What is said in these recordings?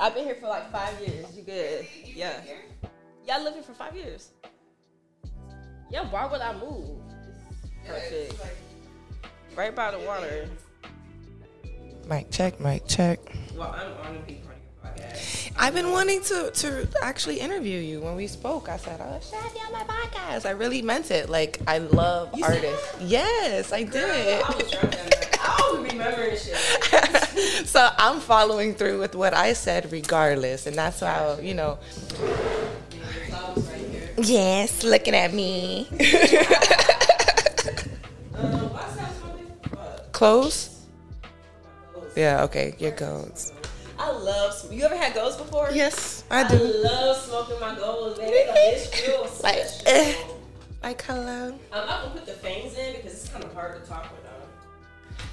I've been here for like five years. You good? Yeah. Yeah, I lived here for five years. Yeah, why would I move? Perfect. Right by the water. Mic check, mic check. Well, I'm on to be part of your podcast. I've been wanting to to actually interview you. When we spoke, I said, "Oh, should I be on my podcast?" I really meant it. Like, I love You artists. Yes, I did. I was drunk that night. I always remember this shit. so I'm following through with what I said, regardless, and that's how you know. Yes, looking at me. What's that smoking? What? Close. Yeah. Okay. Your goats. I love. You ever had goals before? Yes, I do. love smoking my goals, baby. Like, it's real Like, special. eh. Like hello. I'm not gonna put the fangs in because it's kind of hard to talk with.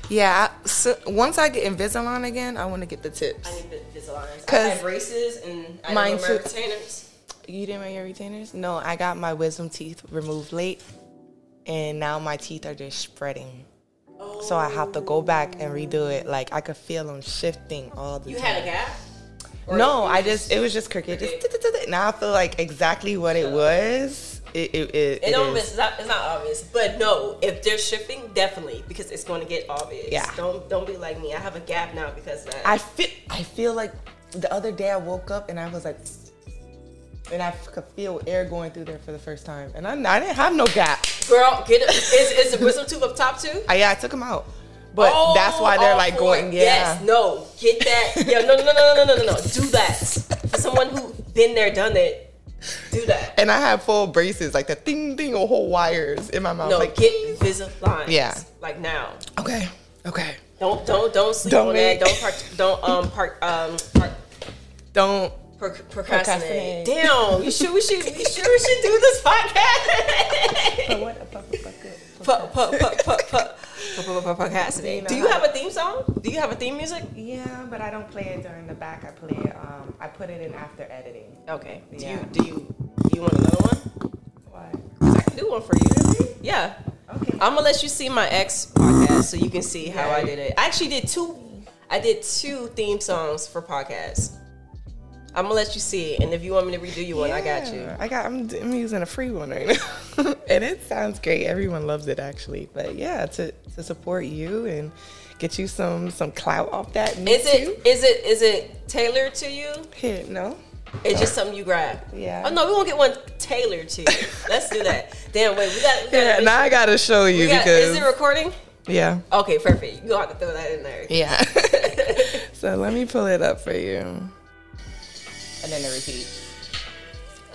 Yeah. I, so once I get Invisalign again, I want to get the tips. I need the Invisalign. I 'Cause had braces and I mine didn't wear retainers. You didn't wear your retainers? No, I got my wisdom teeth removed late, and now my teeth are just spreading. Oh. So I have to go back and redo it. Like I could feel them shifting all the You time. had a gap? Or No, I just it was just crooked. Just now I feel like exactly what it was. It it it, It don't miss. It's not, it's not obvious, but no. If they're shifting, definitely because it's going to get obvious. Yeah. Don't don't be like me. I have a gap now because of that. I feel I feel like the other day I woke up and I was like, and I could feel air going through there for the first time, and I, I didn't have no gap. Girl, get it. Is, is the wisdom tooth up top too? I, yeah, I took them out, but that's why they're all like for going. it. Yeah, Yes, no, get that. Yeah, no, no, no, no, no, no, no, no. Do that for someone who been there, done it. Do that. and I have full braces, like the ding ding or whole wires in my mouth. No, like, get Invisalign. Yeah. like now. okay, okay, Don't don't don't sleep Don't on make- that. Don't part, don't um part um part, don't. pro- procrastinate. Procrastinate. Damn, you should we should we sure we should do this podcast. Procrastinate. Do you have a theme song? Do you have a theme music? Yeah, but I don't play it during the back. I play it. Um, I put it in after editing. Okay. Do Yeah. you do you do you want another one? Why? 'Cause I can do one for you. Yeah. Okay. I'm gonna let you see my ex podcast so you can see how I did it. I actually did two. I did two theme songs for podcasts. I'm gonna let you see it, and if you want me to redo you one, I got you. I got. I'm, I'm using a free one right now, and it sounds great. Everyone loves it actually. But yeah, to to support you and get you some some clout off that. Is it is it is it tailored to you? Here, no. It's just something you grab. Yeah. Oh no, we won't get one tailored to you. Let's do that. Damn, wait, we got. Yeah, now I gotta show you got, because is it recording? yeah, Okay, perfect. You gonna have to throw that in there. yeah. so let me pull it up for you, and then the repeat,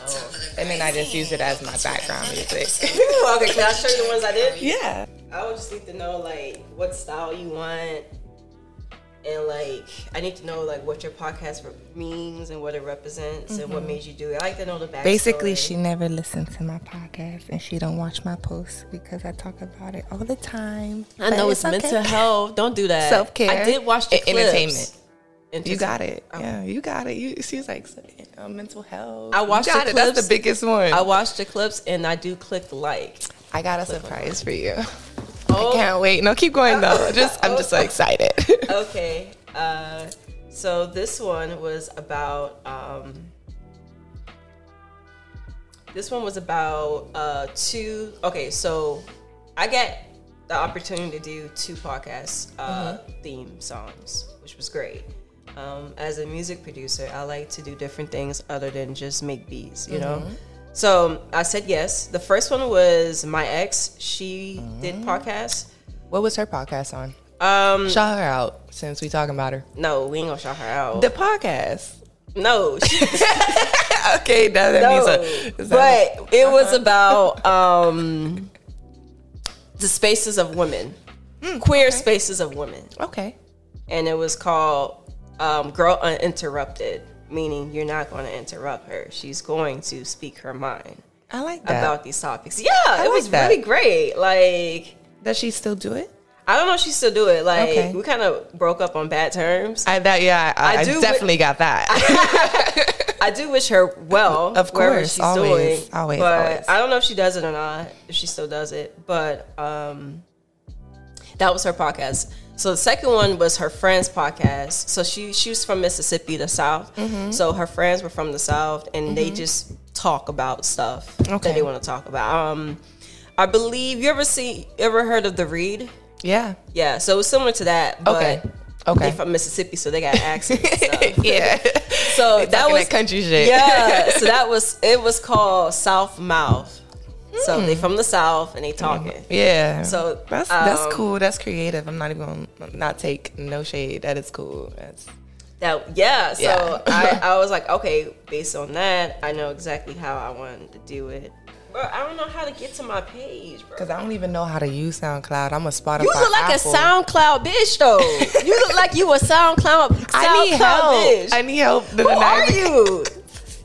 Oh. and then I just use it as my background music. Ooh, okay, can I show you the ones I did? yeah. I would just need to know like what style you want, and like I need to know like what your podcast re- means and what it represents and what made you do it. I like to know the backstory. Mm-hmm. Basically, she never listens to my podcast and she don't watch my posts because I talk about it all the time. I know it's, okay. mental health. Don't do that. Self-care. I did watch the And clips. entertainment. You got it. Oh. Yeah, you got it. You, she's like uh, mental health. I watched got the it. That's clips. the biggest one. I watched the clips and I do click like. I got a surprise for you. Oh, I can't wait. No, keep going though. Just I'm just so excited. okay. Uh, so this one was about. Um, this one was about uh, two. Okay, so I get the opportunity to do two podcast uh, theme songs, which was great. Um, as a music producer, I like to do different things other than just make beats, you know. So I said yes. The first one was my ex. She did podcasts. what was her podcast on? Um, Shout her out since we talking about her. no, we ain't gonna shout her out. The podcast. no, she, okay, that, that no. means a, that- but it was about um, the spaces of women, queer spaces of women, Okay. and it was called um, "Girl Uninterrupted," meaning you're not going to interrupt her. She's going to speak her mind I like that. about these topics. Yeah, it like was that. really great. Like. Does she still do it? I don't know if she still do it. Like Okay. we kind of broke up on bad terms. I that yeah. I, I I do definitely got that. I do wish her well, Of course, she's always, doing. always, but always. I don't know if she does it or not. If she still does it, but um, that was her podcast. So the second one was her friend's podcast. So she she was from Mississippi, the South. Mm-hmm. So her friends were from the South, and they just talk about stuff that Okay. they want to talk about. Um, I believe you ever see ever heard of the Read? yeah. Yeah, so it was similar to that. But Okay. Okay. They from Mississippi, so they got accents. and yeah. So that was that country shit. Yeah, so that was it was called South Mouth. So Hmm. they from the South and they talking. Yeah. So, that's that's um, cool. That's creative. I'm not even gonna not take no shade. That is cool. That's That yeah. So Yeah. I, I was like, okay, based on that, I know exactly how I wanted to do it. Bro, I don't know how to get to my page, bro. because I don't even know how to use SoundCloud. I'm a Spotify. You look like Apple. a SoundCloud bitch, though. you look like you a SoundCloud. SoundCloud I need help. Bitch. I need help. Who are you?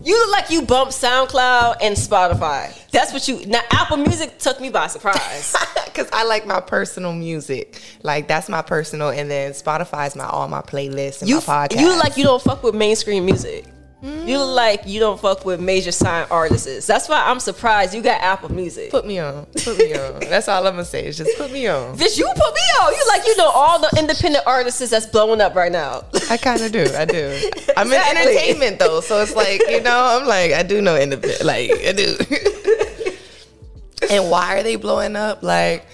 You look like you bump SoundCloud and Spotify. That's what you. Now Apple Music took me by surprise. Because I like my personal music. Like that's my personal, and then Spotify's my all my playlists and you my podcast. you look like you don't fuck with mainstream music. You look like you don't fuck with major sign artists. That's why I'm surprised you got Apple Music. put me on. Put me on. That's all I'm gonna say. Is just put me on. Bitch, you put me on. You like you know all the independent artists that's blowing up right now. I kind of do. I do. I'm in entertainment though, so it's like you know. I'm like I do know independent. Like I do. and why are they blowing up? Like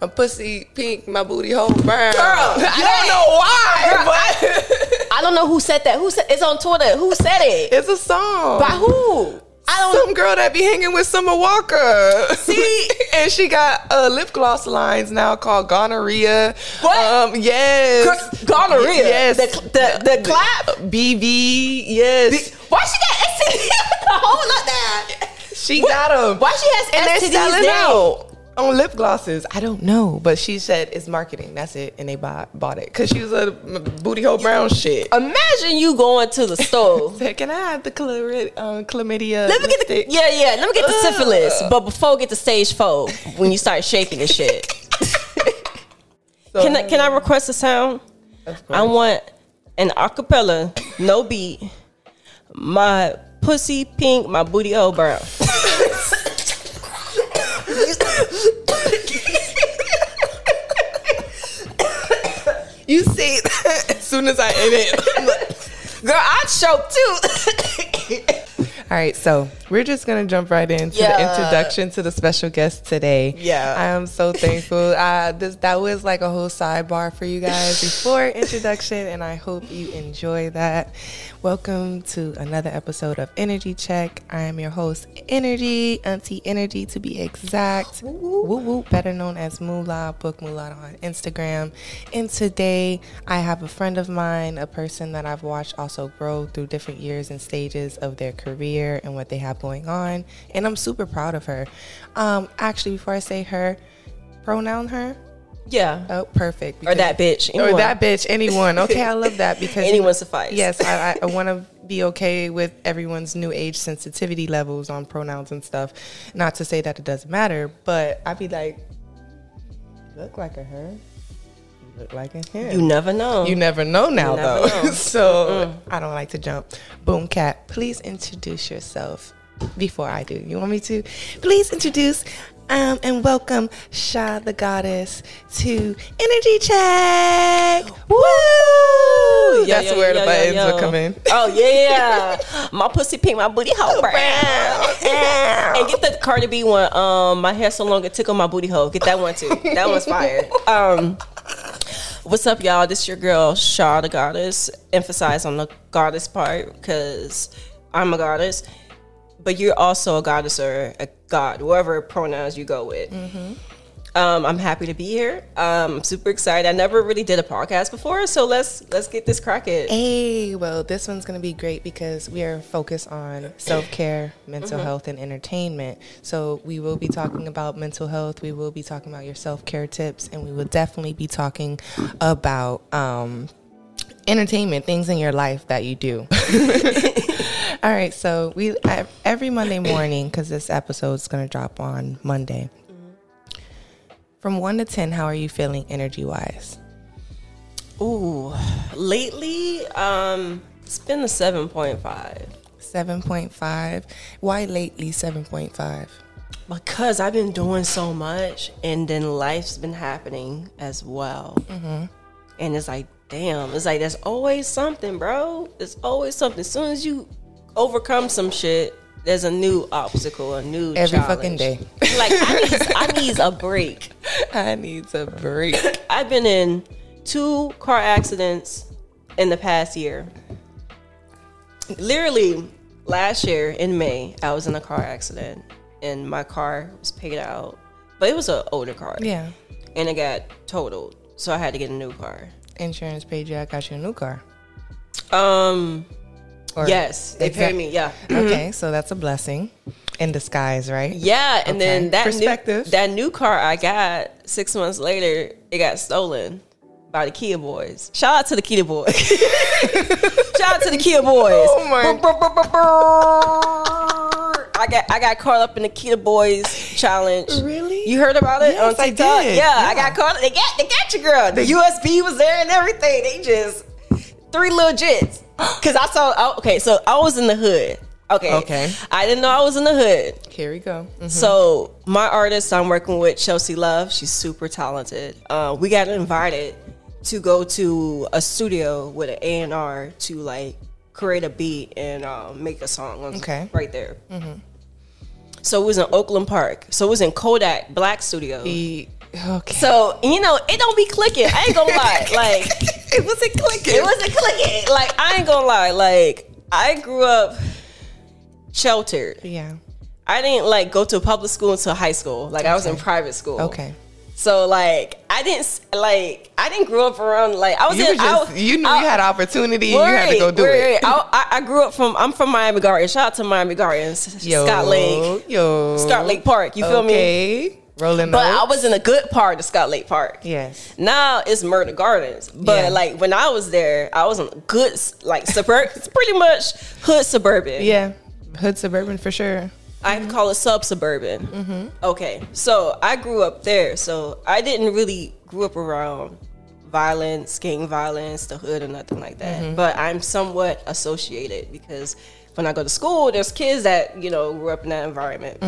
my pussy pink, my booty hole brown. Girl, I don't know why, Girl, but I don't know who said that. Who said it's on Twitter? Who said it? it's a song. By who? I don't Some girl that be hanging with Summer Walker. See? and she got uh, lip gloss lines now called gonorrhea. What? Um, yes. Gonorrhea. Yes. The, the, the clap. BV. Yes. Why she got STD? Hold up now. she got them. Why she has and they're STDs selling now? out on lip glosses. I don't know, but she said it's marketing. That's it, and they bought bought it because she was a booty hole brown shit. Imagine you going to the store. Said, Can I have the chlamydia? Um, chlamydia Let me get the yeah yeah. Let me get the Ugh. syphilis, but before get to stage four when you start shaking and shit. So- Can I can I request a sound? I want an acapella, no beat. My pussy pink, my booty hole brown. You see, as soon as I end it. Girl, I choke too. All right, so we're just gonna jump right into the introduction to the special guest today. Yeah. I am so thankful. Uh, this that was like a whole sidebar for you guys before introduction, and I hope you enjoy that. Welcome to another episode of Energy Check. I am your host, Energy Auntie Energy to be exact. Woo woo, better known as Moolah, Book Moolah on Instagram. And today I have a friend of mine, a person that I've watched also grow through different years and stages of their career and what they have going on. And I'm super proud of her. Um, actually, before I say her, pronoun her. Yeah. Oh, perfect. Or that bitch. Or that bitch. Anyone. Okay, I love that because Anyone suffice. Yes, I, I, I want to be okay with everyone's new age sensitivity levels on pronouns and stuff. Not to say that it doesn't matter, but I'd be like, look like a her. You look like a him. You never know. You never know now, never though. know. so I don't like to jump. Boom, cat. Please introduce yourself before I do. You want me to? Please introduce um, and welcome Shatha Goddess to Energy Check. Woo! Yeah, That's yeah, where the yeah, buttons will come in. Oh yeah, my pussy pink, my booty hole brown. and get the Cardi B one. Um, my hair so long it tickle my booty hole. Get that one too. That one's fire. Um, what's up, y'all? This your girl Shatha goddess. Emphasize on the goddess part because I'm a goddess, but you're also a goddess or a god, whatever pronouns you go with. Um, I'm happy to be here. Um, I'm super excited. I never really did a podcast before, so let's let's get this cracking. Hey, well, this one's to be great because we are focused on self care, mental health, and entertainment. So, we will be talking about mental health, we will be talking about your self care tips, and we will definitely be talking about um, entertainment, things in your life that you do. All right, so we every Monday morning, because this episode is going to drop on Monday. From one to 10, how are you feeling energy wise? Ooh, lately, um, it's been a seven point five. 7.5. Why lately 7.5? Because I've been doing so much, and then life's been happening as well. And it's like, damn, it's like there's always something, bro. There's always something. As soon as you overcome some shit, there's a new obstacle, a new Every challenge. fucking day. Like I need, I need a break. I need a break. I've been in two car accidents in the past year. Literally, last year in May, I was in a car accident and my car was paid out, but it was an older car. Yeah. And it got totaled, so I had to get a new car. Insurance paid you, I got you a new car. Um, Or- yes, they Exact- paid me. Yeah, Okay, so that's a blessing in disguise, right? yeah, and Okay. then that Perspective. new, that new car I got six months later, it got stolen by the Kia boys. Shout out to the Kia boys. Shout out to the Kia boys. Oh my-. I got I got caught up in the Kia boys challenge. Really? You heard about it Yes, on TikTok? did. Yeah, I got caught. They got they got you, girl. The USB was there and everything. They just three little jits. Cause I saw. I- Okay, so I was in the hood. Okay. Okay. I didn't know I was in the hood. Here we go. Mhm. So my artist I'm working with, Chelsea Love, she's super talented. Uh, we got invited to go to a studio with an A and R to like create a beat and um, make a song. Okay. right there. So it was in Oakland Park. So it was in Kodak Black Studio. E- okay. So you know it don't be clicking. I ain't gonna lie. Like it wasn't clicking. it wasn't clicking. Like I ain't gonna lie. Like I grew up sheltered. Yeah. I didn't like go to public school until high school. Like I was in private school. Okay. So like I didn't like I didn't grow up around like I was You in just, I, you knew I, you had opportunity and you had to go do wait, it. wait. I, I, I grew up from I'm from Miami Gardens. Shout out to Miami Gardens, Yo, Scott Lake, Yo. Scott Lake Park. You feel me? Okay. Rolling But I was in a good part of Scott Lake Park. Yes. Now it's Murder Gardens, but Yeah. like when I was there, I was in a good like suburb. it's pretty much hood suburban. Yeah. Hood suburban for sure. I call it sub suburban. Mm-hmm. Okay, so I grew up there, so I didn't really grew up around violence, gang violence, the hood, or nothing like that. Mm-hmm. But I'm somewhat associated because when I go to school, there's kids that you know grew up in that environment.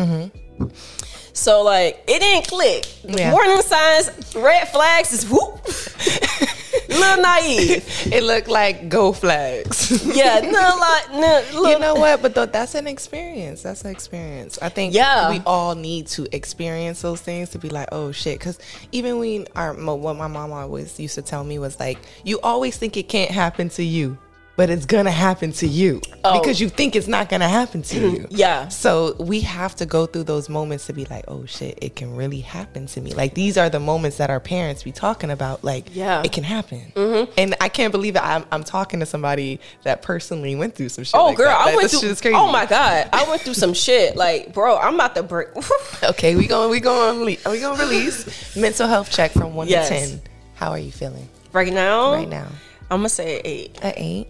So like it didn't click. The Mm-hmm. Yeah. Warning signs, red flags is whoop. little naive. It looked like go flags. Yeah, no, like no, look, you know what? But though that's an experience. That's an experience. I think Yeah. we all need to experience those things to be like, oh shit. Because even when our what my mom always used to tell me was like, you always think it can't happen to you, but it's gonna happen to you Oh. because you think it's not gonna happen to you. Yeah. So we have to go through those moments to be like, oh shit, it can really happen to me. Like these are the moments that our parents be talking about. Like, Yeah. it can happen. Mm-hmm. And I can't believe it. I'm, I'm talking to somebody that personally went through some shit. Oh, like girl, that. I went through. shit crazy. Oh my god, I went through some shit. Like, bro, I'm about to break. Okay, we going we going we going to release mental health check from one Yes. to ten. How are you feeling right now, right now? I'm gonna say eight. A eight.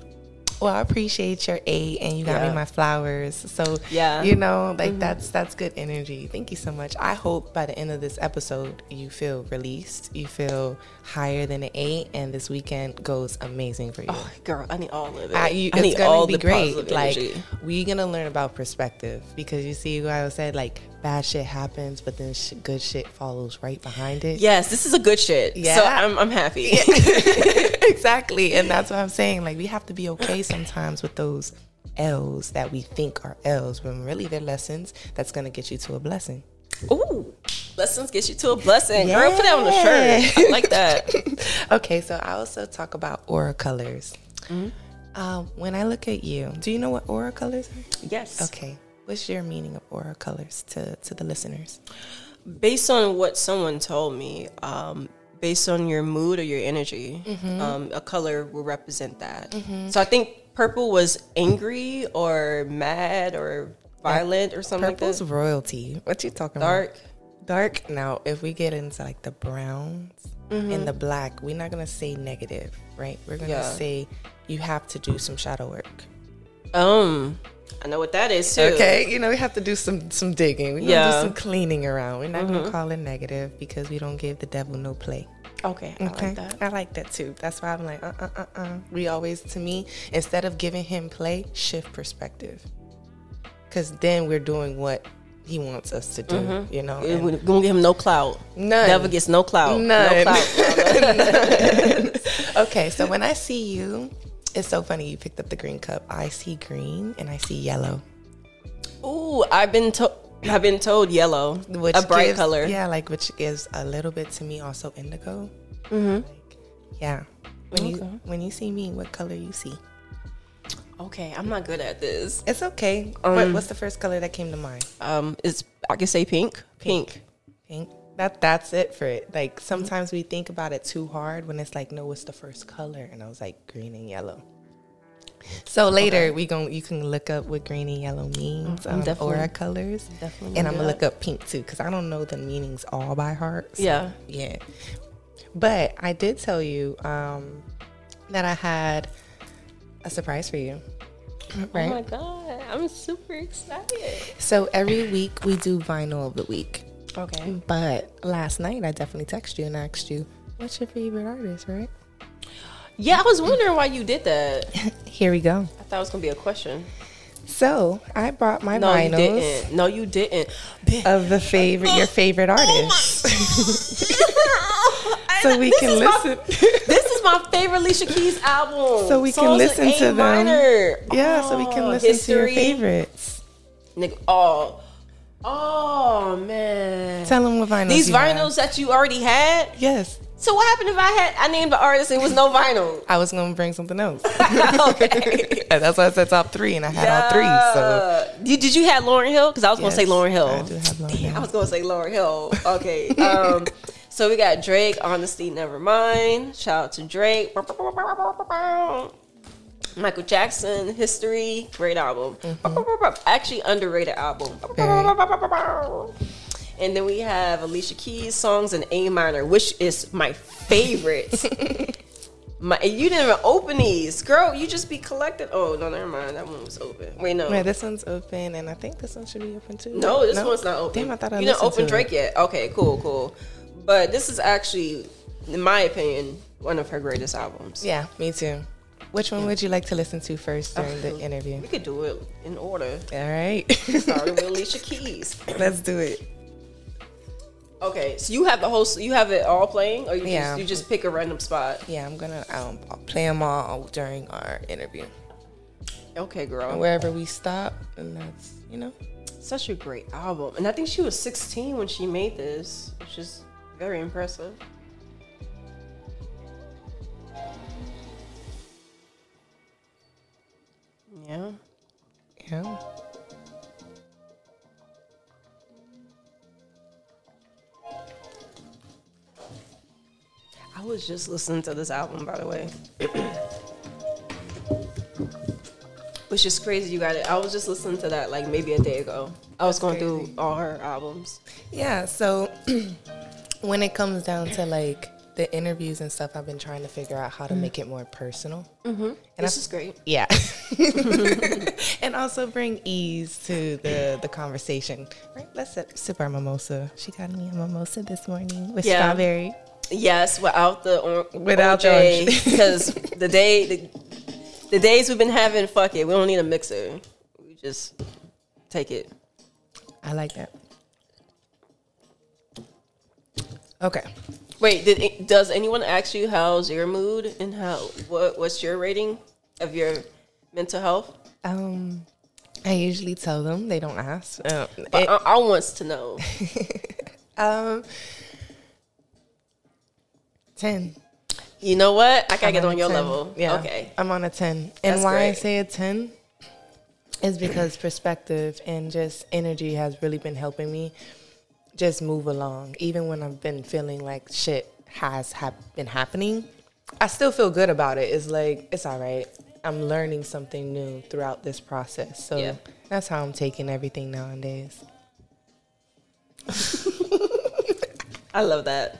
Well, I appreciate your eight, and you got Yeah. me my flowers. So Yeah. you know, like mm-hmm. that's that's good energy. Thank you so much. I hope by the end of this episode, you feel released, you feel higher than an eight, and this weekend goes amazing for you. Oh, girl, I need all of it. I, you, I it's need gonna all be the great. positive Like energy. we're gonna learn about perspective because you see, what I said like bad shit happens, but then sh- good shit follows right behind it. Yes, this is a good shit. Yeah. So I'm, I'm happy. exactly, and that's what I'm saying. Like we have to be okay sometimes with those L's that we think are L's, when really they're lessons that's gonna get you to a blessing. Ooh, lessons get you to a blessing. Girl, put that on the shirt. I like that. okay, so I also talk about aura colors. Mm-hmm. Um, when I look at you, do you know what aura colors are? Yes. Okay, what's your meaning of aura colors to to the listeners? based on what someone told me, um, based on your mood or your energy, Mm-hmm. um, a color will represent that. So I think purple was angry or mad or violent or something Purple's like that. royalty. What you talking Dark. about? Dark. Now, if we get into like the browns and the black, we're not gonna say negative, right? We're gonna Yeah. say you have to do some shadow work. Um, I know what that is too. Okay, you know we have to do some some digging. We Yeah. do some cleaning around. We're not gonna call it negative because we don't give the devil no play. Okay, I Okay, like that. I like that too. That's why I'm like, uh, uh, uh, uh. We always, to me, instead of giving him play, shift perspective, because then we're doing what he wants us to do. You know, we're gonna give him no clout. None. Devil gets no clout. None. No clout. okay, so when I see you, it's so funny. You picked up the green cup. I see green and I see yellow, Ooh, I've been told. I've been told yellow, which a bright gives- color. Yeah, like which gives a little bit to me also indigo. Mm-hmm. Like, yeah. When Okay. you when you see me, what color you see? Okay, I'm not good at this. It's okay. what, what's the first color that came to mind? Um, it's I can say pink. Pink. Pink. That that's it for it. Like sometimes we think about it too hard when it's like, no, it's the first color, and I was like green and yellow. So later we gon' you can look up what green and yellow means, I'm um, aura colors, definitely and I'm gonna look up pink too because I don't know the meanings all by heart. so- Yeah. yeah. But I did tell you um, that I had a surprise for you, right? Oh my god, I'm super excited. So every week we do vinyl of the week. Okay. But last night I definitely texted you and asked you, what's your favorite artist, right? Yeah, I was wondering why you did that. Here we go. I thought it was gonna be a question. So I brought my No, you vinyls didn't. No, you didn't. Of the favorite your favorite oh artist. so we This can is my- listen. this is my favorite Alicia Keys album. So we can Songs in listen to them. minor. yeah, so we can Oh, listen to your favorites. Nigga, oh, oh man. Tell them what vinyls. These you vinyls that you already had. Yes. So what happened if I had I named the artist and it was no vinyl? I was gonna bring something else. okay. That's why I said top three, and I had all three. So Yeah. Did, did you have Lauryn Hill? Because I was gonna say Yes, Lauryn Hill. I do have Lauryn Damn, I was gonna say Lauryn Hill. Okay. Um, so we got Drake, Honestly Nevermind. Shout out to Drake. Michael Jackson, History, great album. Mm-hmm. Actually underrated album. And then we have Alicia Keys songs in A minor, which is my favorite. my, you didn't even open these, girl. You just be collecting. Oh no, never mind. That one was open. Wait, no. yeah, this one's open, and I think this one should be open too. No, this one's not open. Damn, I thought I you didn't open Drake it. yet. Okay, cool, cool. But this is actually, in my opinion, one of her greatest albums. Yeah, me too. Which one would you like to listen to first during the interview? We could do it in order, All right, starting with Alicia Keys. let's do it. Okay, so you have the whole, you have it all playing, or you Yeah. just you just pick a random spot. Yeah, I'm gonna um, I'll play them all during our interview. Okay, And girl. wherever we stop, and that's you know. Such a great album, and I think she was 16 when she made this, which is very impressive. Yeah. Yeah. I was just listening to this album, by the way. Which is crazy you got it. I was just listening to that like maybe a day ago. I was going through all her albums. Yeah, so when it comes down to like the interviews and stuff, I've been trying to figure out how to make it more personal. Mm-hmm. And this I- is great. Yeah. and also bring ease to the, the conversation. Right? Let's sip, sip our mimosa. She got me a mimosa this morning with Yeah. strawberry. Yes, without the or- Without the orange. because the day the, the days we've been having, fuck it, we don't need a mixer. We just take it. I like that. Okay. Wait, did does anyone ask you how's your mood and how what what's your rating of your mental health? Um, I usually tell them they don't ask. Um, But it- I, I wants to know. um, ten. You know what? I gotta I'm get on a your 10. level. Yeah. Okay. I'm on a 10. And That's why I say a 10 is because perspective and just energy has really been helping me just move along. Even when I've been feeling like shit has hap- been happening, I still feel good about it. It's like it's all right. I'm learning something new throughout this process. So Yeah. that's how I'm taking everything nowadays. I love that.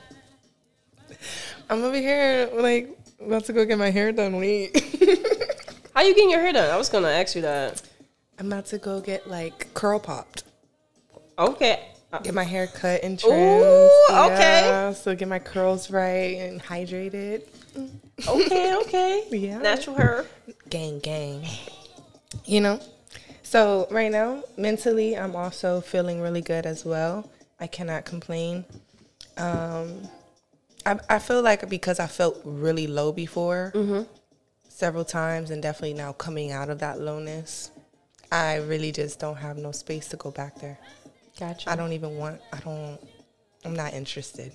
I'm over here like about to go get my hair done. Wait. How you getting your hair done? I was gonna ask you that. I'm about to go get like curl popped. Okay. Get my hair cut and trimmed. Ooh, okay. Yeah, so get my curls right and hydrated. Okay, okay. Yeah. Natural hair. Gang, gang. You know? So right now, mentally, I'm also feeling really good as well. I cannot complain. Um, I, I feel like because I felt really low before several times and definitely now coming out of that lowness, I really just don't have no space to go back there. Gotcha. I don't even want. I don't. I'm not interested.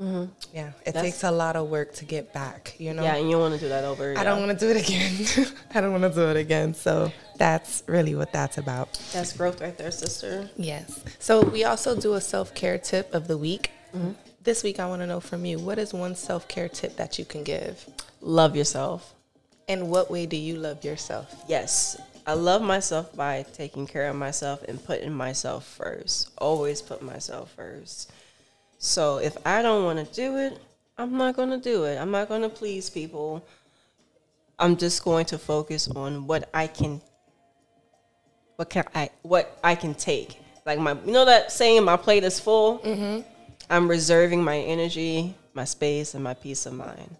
Mm-hmm. Yeah, it That's- takes a lot of work to get back. You know. Yeah, and you want to do that over. I don't want to do it again. I don't want to do it again. So that's really what that's about. That's growth right there, sister. Yes. So we also do a self care tip of the week. Mm-hmm. This week, I want to know from you what is one self care tip that you can give? Love yourself. And what way do you love yourself? Yes, I love myself by taking care of myself and putting myself first. Always put myself first. So if I don't want to do it, I'm not going to do it. I'm not going to please people. I'm just going to focus on what I can what can I what I can take. Like my you know that saying my plate is full? Mm-hmm. I'm reserving my energy, my space and my peace of mind.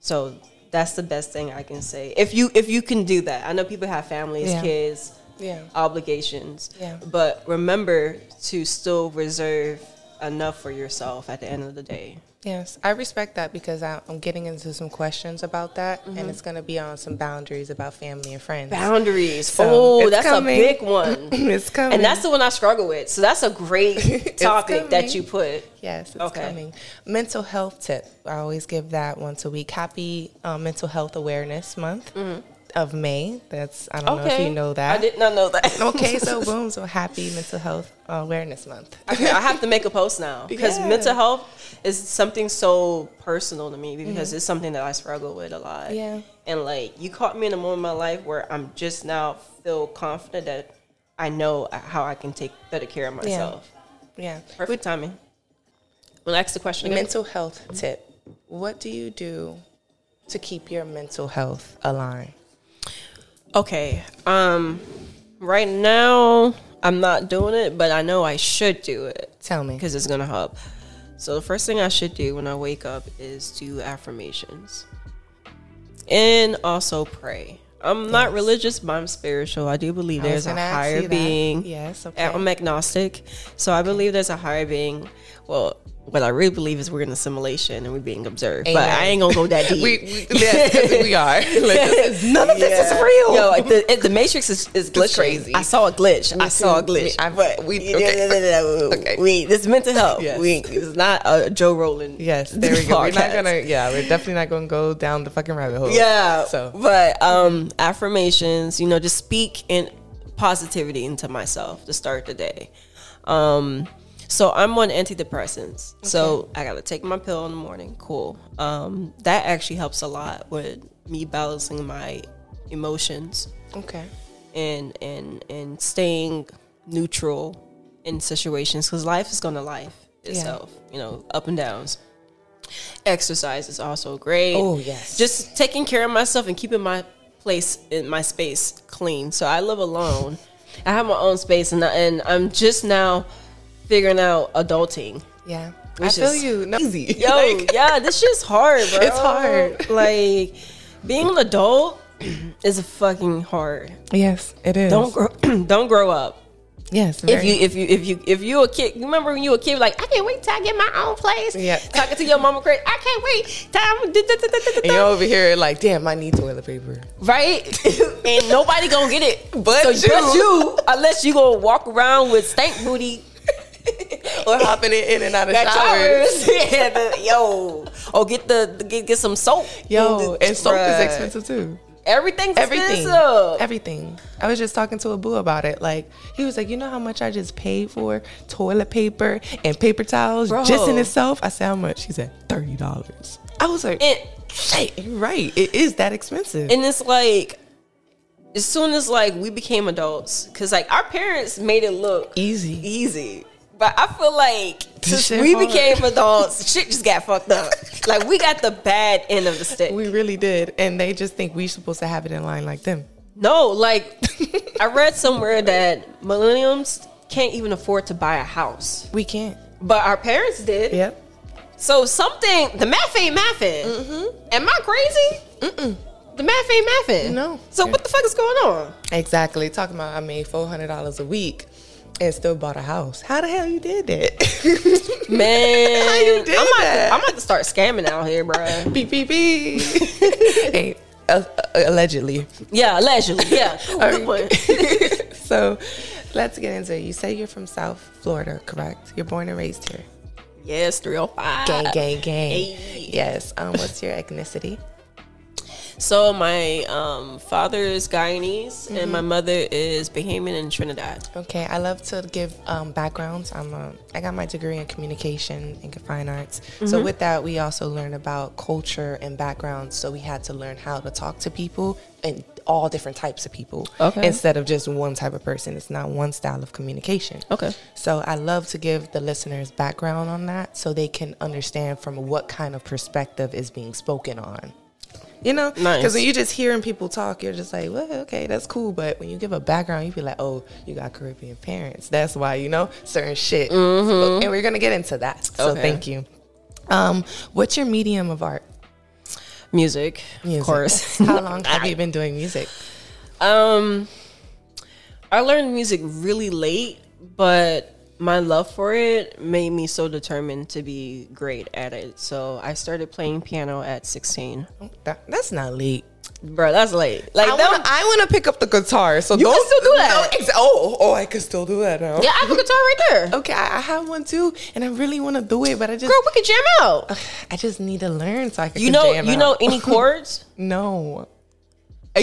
So that's the best thing I can say. If you if you can do that. I know people have families, Yeah. kids, Yeah. obligations. Yeah. But remember to still reserve enough for yourself at the end of the day. Yes, I respect that because I, I'm getting into some questions about that, and it's going to be on some boundaries about family and friends. Boundaries. So, oh, that's coming. a big one. it's coming. and that's the one I struggle with. So that's a great topic that you put. Yes, it's Okay. coming. Mental health tip. I always give that once a week. Happy uh, Mental Health Awareness Month of May. That's I don't know if Mm-hmm. You know that. I did not know that. okay, so boom, so happy Mental Health Awareness Month. Okay, I have to make a post now because Yeah. mental health is something so personal to me because it's something that I struggle with a lot. Mm-hmm. Yeah. And like you caught me in a moment in my life where I'm just now feel confident that I know how I can take better care of myself. Yeah. Perfect timing. Well, ask the question again. Mental health tip. What do you do to keep your mental health aligned? Okay. Um right now I'm not doing it, but I know I should do it Tell me. because it's going to help. So the first thing I should do when I wake up is do affirmations. And also pray. I'm not religious, but I'm spiritual. I do believe I there's a higher that. being. Yes, okay. I'm agnostic, so I believe there's a higher being. Well, what I really believe is we're in assimilation and we're being observed. But I ain't gonna go that deep. we, we, we are. Like, none of this is real. Yo, like the, it, the Matrix is, is glitching. crazy. I saw a glitch. Me I saw a glitch. I- but we- okay. no, no, no. Okay. We, this is mental health. Yes. We, it's not a Joe Rogan. Yes, there we go. We're not gonna. Yeah, we're definitely not gonna go down the fucking rabbit hole. Yeah. So but um, affirmations, you know, just speak in positivity into myself to start the day. Um, so I'm on antidepressants. So I gotta take my pill in the morning. Cool. Um, that actually helps a lot with me balancing my emotions okay. and and and staying neutral in situations because life is gonna life itself. You know, up and downs. Exercise is also great. Oh, yes. Just taking care of myself and keeping my place in my space clean. So I live alone. I have my own space, and I, and I'm just now figuring out adulting. Yeah, I feel you. No, easy. Yo, Like, yeah, this shit's hard, bro. It's hard. Like being an adult is fucking hard. yes, it is. Don't grow, don't grow up. Yes. If you if you if you if you a kid, you remember when you were a kid, like I can't wait till I get my own place. Yeah. talking to your mama crazy. I can't wait. Time, da- da- da- and you're over here like, damn, I need toilet paper. right? and nobody gonna get it, But so, you. but you, unless you go walk around with stank booty or hopping in, in and out of at showers. showers. yeah, the, yo, or get the, the get, get some soap. Yo, and soap Bruh. is expensive too. everything's everything, expensive. everything. I was just talking to a boo about it. Like he was like, you know how much I just paid for toilet paper and paper towels Bro. just in itself. I said how much? He said thirty dollars. I was like, And, shit, you're right. It is that expensive. and it's like, as soon as like we became adults, because like our parents made it look Easy. easy. But I feel like since we hard. became adults, shit just got fucked up. Like we got the bad end of the stick. We really did, and they just think we're supposed to have it in line like them. No, like I read somewhere that millennials can't even afford to buy a house, We can't. but our parents did. Yep. So something the math ain't mathing. Mm-hmm. Am I crazy? Mm-mm. The math ain't mathing. No. So what the fuck is going on? Exactly. Talking about I made four hundred dollars a week and still bought a house. How the hell you did that? Man, How you did I'm about, that? To, I'm about to start scamming out here, bro. beep beep beep. hey, uh, uh, allegedly. Yeah, allegedly. Yeah. One. so let's get into it. You say you're from South Florida, correct? You're born and raised here. yes, 305. Gang, gang, gang. Hey. Yes. Um, what's your ethnicity? So my um, father is Guyanese and Mm-hmm. my mother is Bahamian and Trinidad. Okay, I love to give um, backgrounds. I'm a, I got my degree in communication and fine arts. Mm-hmm. So with that, we also learn about culture and backgrounds. So we had to learn how to talk to people and all different types of people Okay. instead of just one type of person. It's not one style of communication. Okay. So I love to give the listeners background on that so they can understand from what kind of perspective is being spoken on. You know, because Nice. when you just hearing people talk, you're just like, well, okay, that's cool. But when you give a background, you be like, oh, you got Caribbean parents. That's why you know certain shit. So- and we're gonna get into that. So Mm-hmm. Okay. thank you. Um, what's your medium of art? Music, Music. of course. How long have you been doing music? Um, I learned music really late, but my love for it made me so determined to be great at it. So I started playing piano at 16. That, that's not late. Bro, that's late. Like I wanna, pick up the guitar. So You can don't- still do that. Oh, oh, I can still do that now. yeah, I have a guitar right there. Okay, I, I have one too, and I really want to do it, but I just Girl, we can jam out. I just need to learn so I can. You know, you out. know any chords? no.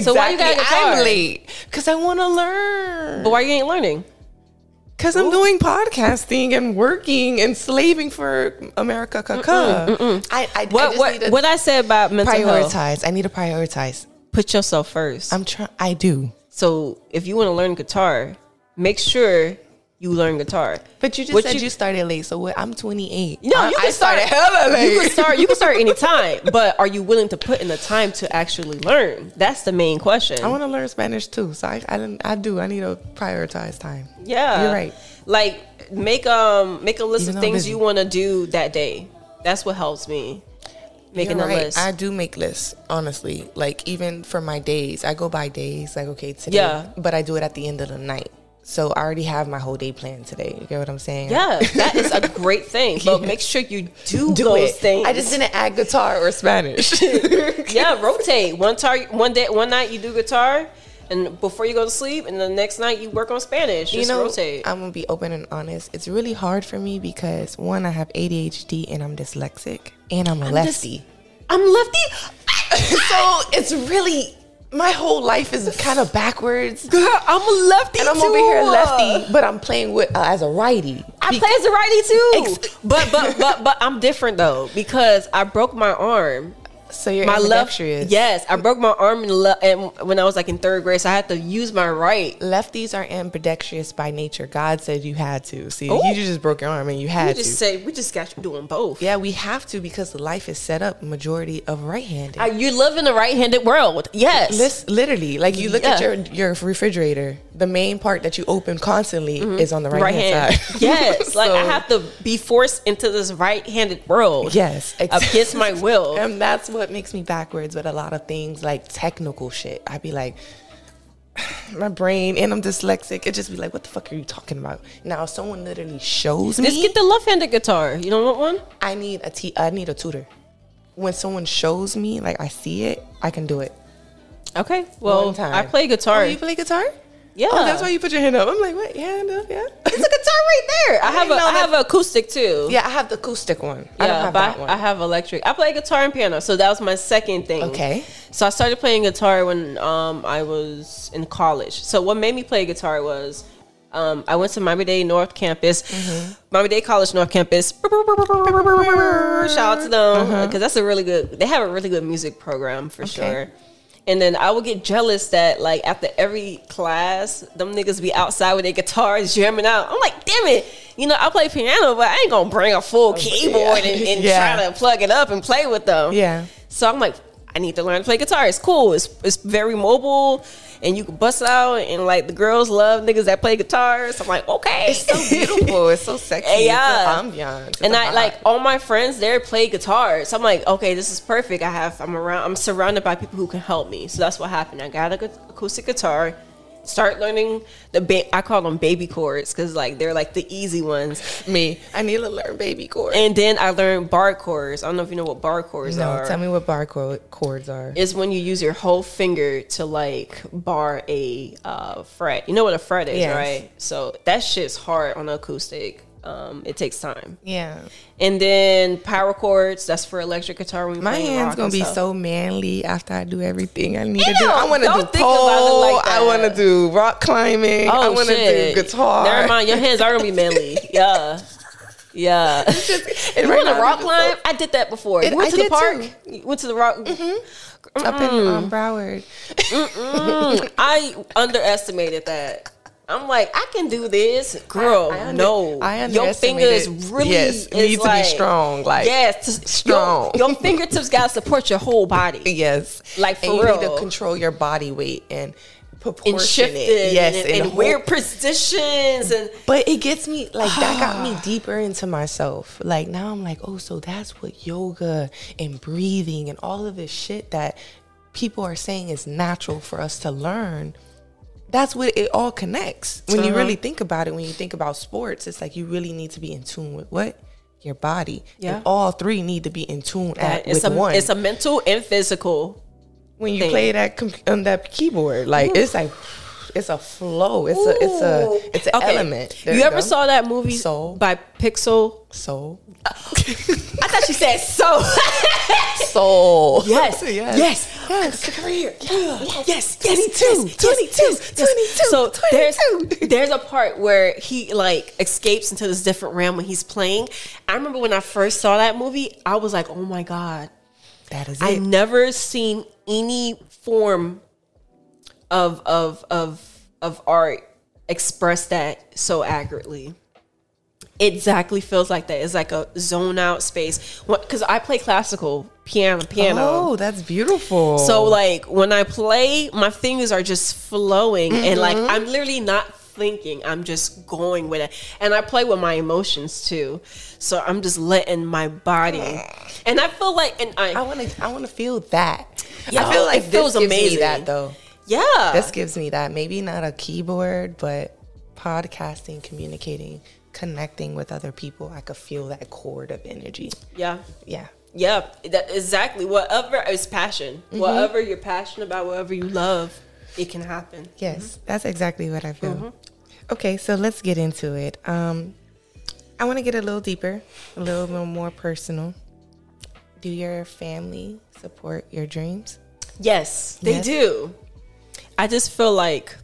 So why you got a guitar? I'm late because I want to learn. but why you ain't learning? Because I'm doing podcasting and working and slaving for America. Kaka. I, I, I What just what need to what I said about mental health? I need to prioritize. Put yourself first. I'm trying. I do. so if you want to learn guitar, make sure you learn guitar. But you just What said you- you, started late. So what? I'm 28. No, I, you I can start started hella late. You can start. You can start anytime, but are you willing to put in the time to actually learn? That's the main question. I want to learn Spanish too. So I, I, I do. I need to prioritize time. yeah, You're right. Like make um make a list of things you want to do that day. That's what helps me. Making You're a right. list. I do make lists, honestly. Like even for my days, I go by days. Like okay, today. Yeah. But I do it at the end of the night, so I already have my whole day planned today. You get what I'm saying? yeah, that is a great thing. But make sure you do, Do those it. things. I just didn't add guitar or Spanish. yeah, rotate. One tar- one day, one night you do guitar, and before you go to sleep, and the next night you work on Spanish. Just you know, rotate. I'm gonna be open and honest. It's really hard for me because one, I have ADHD and I'm dyslexic, and I'm a just- lefty. I'm lefty. so it's really my whole life is kind of backwards. Girl, I'm a lefty And I'm too. over here lefty, but I'm playing with uh, as a righty. I Be- play as a righty too. Ex- but but but but I'm different though because I broke my arm. So you're My left, yes, I broke my arm in le- and when I was like in third grade, so I had to use my right. Lefties are ambidextrous by nature. God said you had to. See, Ooh. you just broke your arm and you We had just to. say we just got you doing both. yeah, we have to because life is set up majority of right-handed. Uh, you live in a right-handed world. Yes. Lis- literally, like you look at your your refrigerator, the main part that you open constantly is on the right, hand, Mm-hmm. hand. side. yes, like I have to be forced into this right-handed world. Yes, against my will. and that's what makes me backwards with a lot of things like technical shit. I'd be like, my brain, and I'm dyslexic. It just be like, what the fuck are you talking about? Now, if someone literally shows me, Just get the left-handed guitar. You don't want one? I need a t- I need a tutor. When someone shows me, like I see it, I can do it. Okay. Well. I play guitar. Oh, you play guitar? Yeah. Oh, that's why you put your hand up. I'm like, what? Your hand up? Yeah. It's a guitar right there. I, I have a I have an acoustic too. Yeah, I have the acoustic one. Yeah, I Yeah, have but that one. I have electric. I play guitar and piano, so that was my second thing. Okay. So I started playing guitar when um, I was in college. So what made me play guitar was um, I went to Miami Dade North Campus, Mm-hmm. Miami Dade College North Campus. Shout out to them because Uh-huh. that's a really good. They have a really good music program for sure. And then I would get jealous that like after every class, them niggas be outside with their guitars jamming out. I'm like, damn it, you know, I play piano, but I ain't gonna bring a full oh, keyboard and, and Oh, Yeah. try to plug it up and play with them. Yeah. So I'm like, I need to learn to play guitar. It's cool. It's it's very mobile, and you can bust out. And like the girls love niggas that play guitars. I'm like, okay, It's so beautiful. It's so sexy. Yeah. It's an ambiance. It's and I like all my friends there play guitars. I'm like, okay, this is perfect. I have I'm around. I'm surrounded by people who can help me. So that's what happened. I got a gu- acoustic guitar. Start learning the ba- I call them baby chords because like they're like the easy ones. me. I need to learn baby chords. And then I learned bar chords. I don't know if you know what bar chords no, are. tell me what bar chord- chords are. is when you use your whole finger to like bar a uh, fret. You know what a fret is, Yes. right? So that shit's hard on acoustic. Um, it takes time. yeah. And then power chords, that's for electric guitar. When My hands gonna be stuff. so manly after I do everything I need to do. I want to do think about it pole. like I want to do rock climbing. I Oh want to do guitar. Never mind, your hands are gonna be manly. Yeah, yeah. And you right want to rock I'm climb? I did that before. It- You went I to the park. too. Mm-hmm. Went to the rock. up in um, Broward. I underestimated that. I'm like, I can do this, girl. I under- no, I your fingers underestimated- really yes, is need to be strong, like, yes, strong. Your, your fingertips got to support your whole body Yes, Like, for and you need to control your body weight and proportion and shift it. it, Yes, and, and and weird positions and But it gets me like that got me deeper into myself. Like now I'm like, oh, so that's what yoga and breathing and all of this shit that people are saying is natural for us to learn. That's what it all connects. When you Uh-huh. really think about it, when you think about sports, it's like you really need to be in tune with what? Your body. Yeah. And all three need to be in tune at, it's with a one. it's a mental and physical. when you thing. play that on that keyboard, like it's like it's a flow. It's a it's a it's an Okay. element. There you ever go. saw that movie Soul. by Pixar? soul? I thought you said so. soul. Yes, yes, yes. yes. career. Yes, yes, 22, yes, 22, yes, yes. 22, So 22. there's there's a part where he like escapes into this different realm when he's playing. I remember when I first saw that movie, I was like, oh my god, That is I it. never seen any form of of of of art express that so accurately. It exactly feels like that. It's like a zone out space. Because I play classical piano, piano. Oh, that's beautiful. So like when I play, my fingers are just flowing and like Mm-hmm. I'm literally not thinking. I'm just going with it. And I play with my emotions too. So I'm just letting my body. And I feel like and I, I want to I want to feel that. Yo, I feel like it feels this gives me amazing. that though. yeah. This gives me that. Maybe not a keyboard, but podcasting, communicating, connecting with other people. I could feel that chord of energy. yeah. Yeah. Yeah, that, exactly. Whatever is passion, Mm-hmm. whatever you're passionate about, whatever you love, it can happen. Yes, that's exactly what I feel. Mm-hmm. Okay, so let's get into it. Um, I want to get a little deeper, a little bit more personal. Do your family support your dreams? Yes, they Yes. do. I just feel like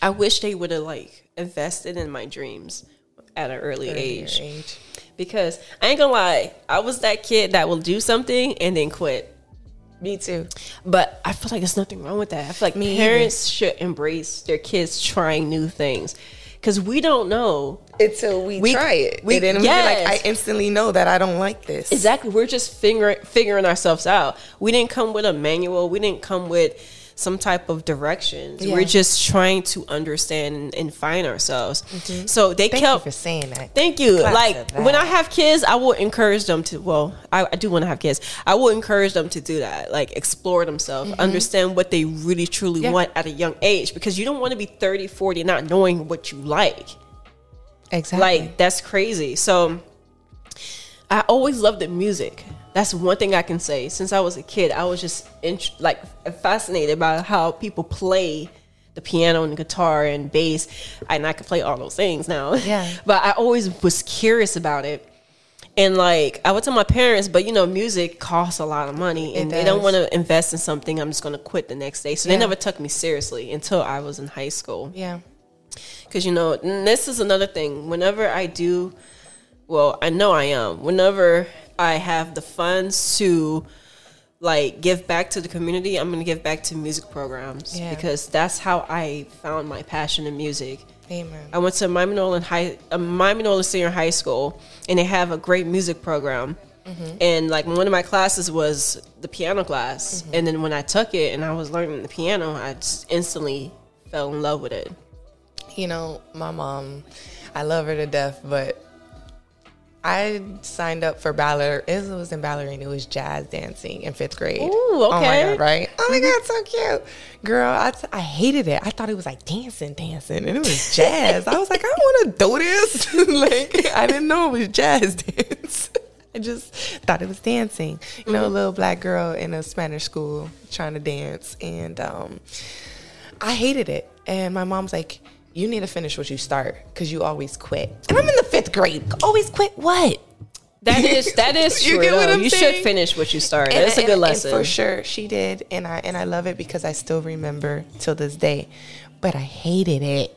I wish they would have like invested in my dreams at an early Earlier age. age. Because I ain't gonna lie, I was that kid that will do something and then quit. Me too. But I feel like there's nothing wrong with that. I feel like Me parents should embrace their kids trying new things. Cause we don't know Until we, We- try it. we- and then we be like, I instantly know that I don't like this. Exactly. We're just figuring figuring ourselves out. We didn't come with a manual. We didn't come with some type of directions. Yeah. We're just trying to understand and, find ourselves. So they Mm-hmm. Thank you kept for saying that. Thank you. Clap like when I have kids, I will encourage them to. Well, I, I do want to have kids. I will encourage them to do that. Like explore themselves, understand what they really truly Mm-hmm. Yeah. want at a young age. Because you don't want to be 30, 40 not knowing what you like. Exactly. Like that's crazy. So I always loved the music. That's one thing I can say. Since I was a kid, I was just int- like fascinated by how people play the piano and the guitar and bass, and I could play all those things now. Yeah. but I always was curious about it. And like I would tell my parents, but you know, music costs a lot of money, and they don't want to invest in something. I'm just going to quit the next day. So Yeah. they never took me seriously until I was in high school. Yeah. Because, you know, this is another thing. Whenever I do, well, I know I am, whenever I have the funds to like give back to the community, I'm going to give back to music programs Yeah. because that's how I found my passion in music. Amen. I went to Miami Norland High, uh, Miami Norland Senior High School, and they have a great music program. And like one of my classes was the piano class, and then when I took it and I was learning the piano, I just instantly fell in love with it. You know, my mom, I love her to death, but I signed up for ballet. It was in ballerina. It was jazz dancing in fifth grade. Ooh, Oh my okay. god, right? Oh my god, so cute, girl. I, t- I hated it. I thought it was like dancing, dancing, and it was jazz. I was like, I don't want to do this. like, I didn't know it was jazz dance. I just thought it was dancing. You know, a little black girl in a Spanish school trying to dance, and um, I hated it. And my mom's like, you need to finish what you start because you always quit. And I'm in the fifth grade. Always quit what? That is that is You true. get what though. I'm You should finish what you started. And- That's a and- good and lesson. for sure, she did, and I and I love it because I still remember till this day. But I hated it.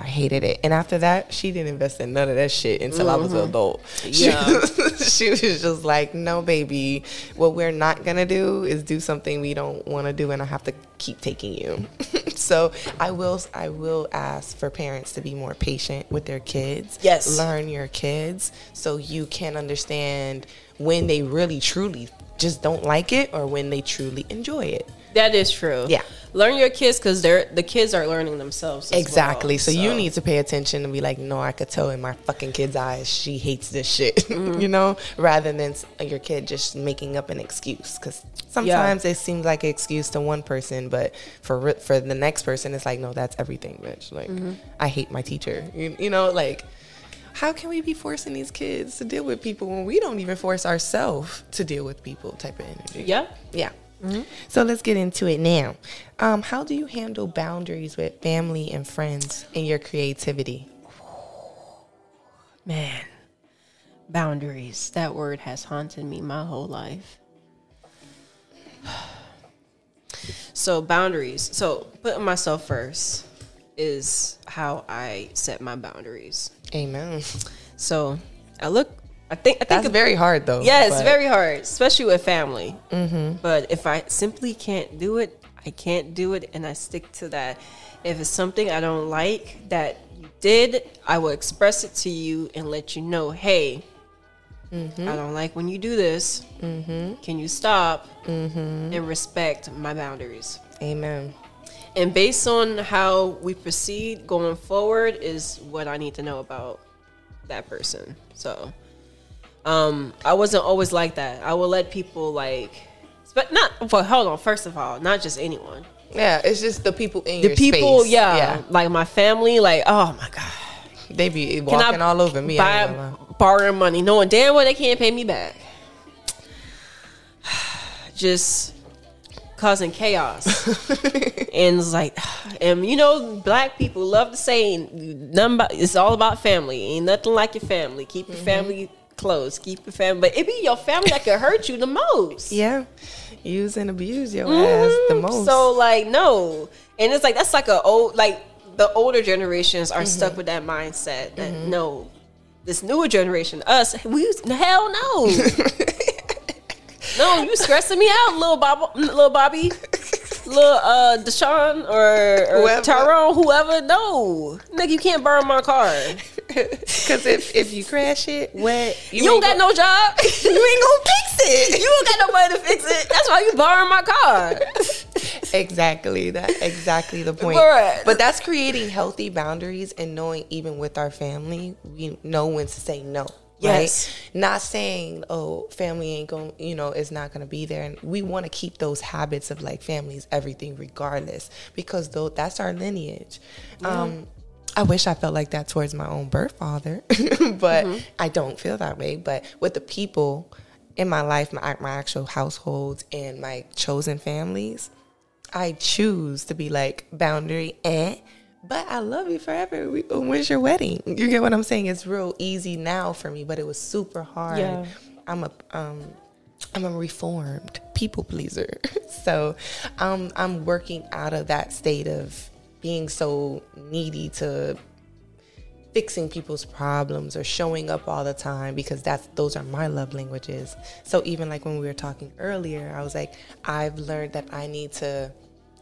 I hated it. And after that, she didn't invest in none of that shit until I was an adult. She, Mm-hmm. Yeah. was, she was just like, no, baby, what we're not going to do is do something we don't want to do, and I have to keep taking you. so I will, I will ask for parents to be more patient with their kids. Yes. Learn your kids so you can understand when they really, truly just don't like it or when they truly enjoy it. That is true. Yeah. Learn your kids because they're the kids are learning themselves. Exactly. well. so, you need to pay attention and be like, no, I could tell in my fucking kid's eyes she hates this shit, Mm-hmm. you know, rather than your kid just making up an excuse. Because sometimes it seems like an excuse to one person, but for for the next person, it's like, no, that's everything, bitch. Like, Mm-hmm. I hate my teacher. You, you know, like. How can we be forcing these kids to deal with people when we don't even force ourselves to deal with people type of energy? Yeah. Yeah. So let's get into it now. Um, how do you handle boundaries with family and friends in your creativity? Man, boundaries. That word has haunted me my whole life. So, boundaries. So, putting myself first is how I set my boundaries. Amen. So, I look, I think, I think That's very hard though. Yeah, it's very hard, especially with family. Mm-hmm. But if I simply can't do it, I can't do it, and I stick to that. If it's something I don't like that you did, I will express it to you and let you know, hey, Mm-hmm. I don't like when you do this. Can you stop Mm-hmm. and respect my boundaries? Amen. And based on how we proceed going forward is what I need to know about that person. So, um, I wasn't always like that. I would let people like, but not. But hold on. First of all, not just anyone. Yeah, it's just the people in The people, space. yeah, like my family. Like, oh my god, They be walking all over me. Buy, borrowing money, knowing damn well they can't pay me back. Just causing chaos. and it's like, and you know, black people love to say, about, it's all about family. Ain't nothing like your family. Keep Mm-hmm. your family close. Keep your family. But it be your family that can hurt you the most. Yeah, use and abuse your ass the most. So like no, and it's like that's like a old like the older generations Mm-hmm. are stuck with that mindset that no, this newer generation, us, we hell no, no, you stressing me out, little Bob, little Bobby, little uh Deshaun or, or Whoever. Tyrone, whoever. No, nigga, you can't borrow my car. Because if, if you crash it, what You, don't ain't got go- no job. you ain't gonna fix it. you don't got nobody to fix it. That's why you borrow my car. exactly that exactly the point Right. but that's creating healthy boundaries and knowing even with our family we know when to say no Yes. right not saying oh family ain't going you know it's not going to be there and we want to keep those habits of like families everything regardless because though that's our lineage um I wish I felt like that towards my own birth father, but I don't feel that way. But with the people in my life, my, my actual households and my chosen families, I choose to be like boundary eh. But I love you forever. We, when's your wedding? You get what I'm saying? It's real easy now for me, but it was super hard. Yeah. I'm a um I'm a reformed people pleaser. so um I'm working out of that state of being so needy to fixing people's problems or showing up all the time because that's those are my love languages. So even like when we were talking earlier, I was like, I've learned that I need to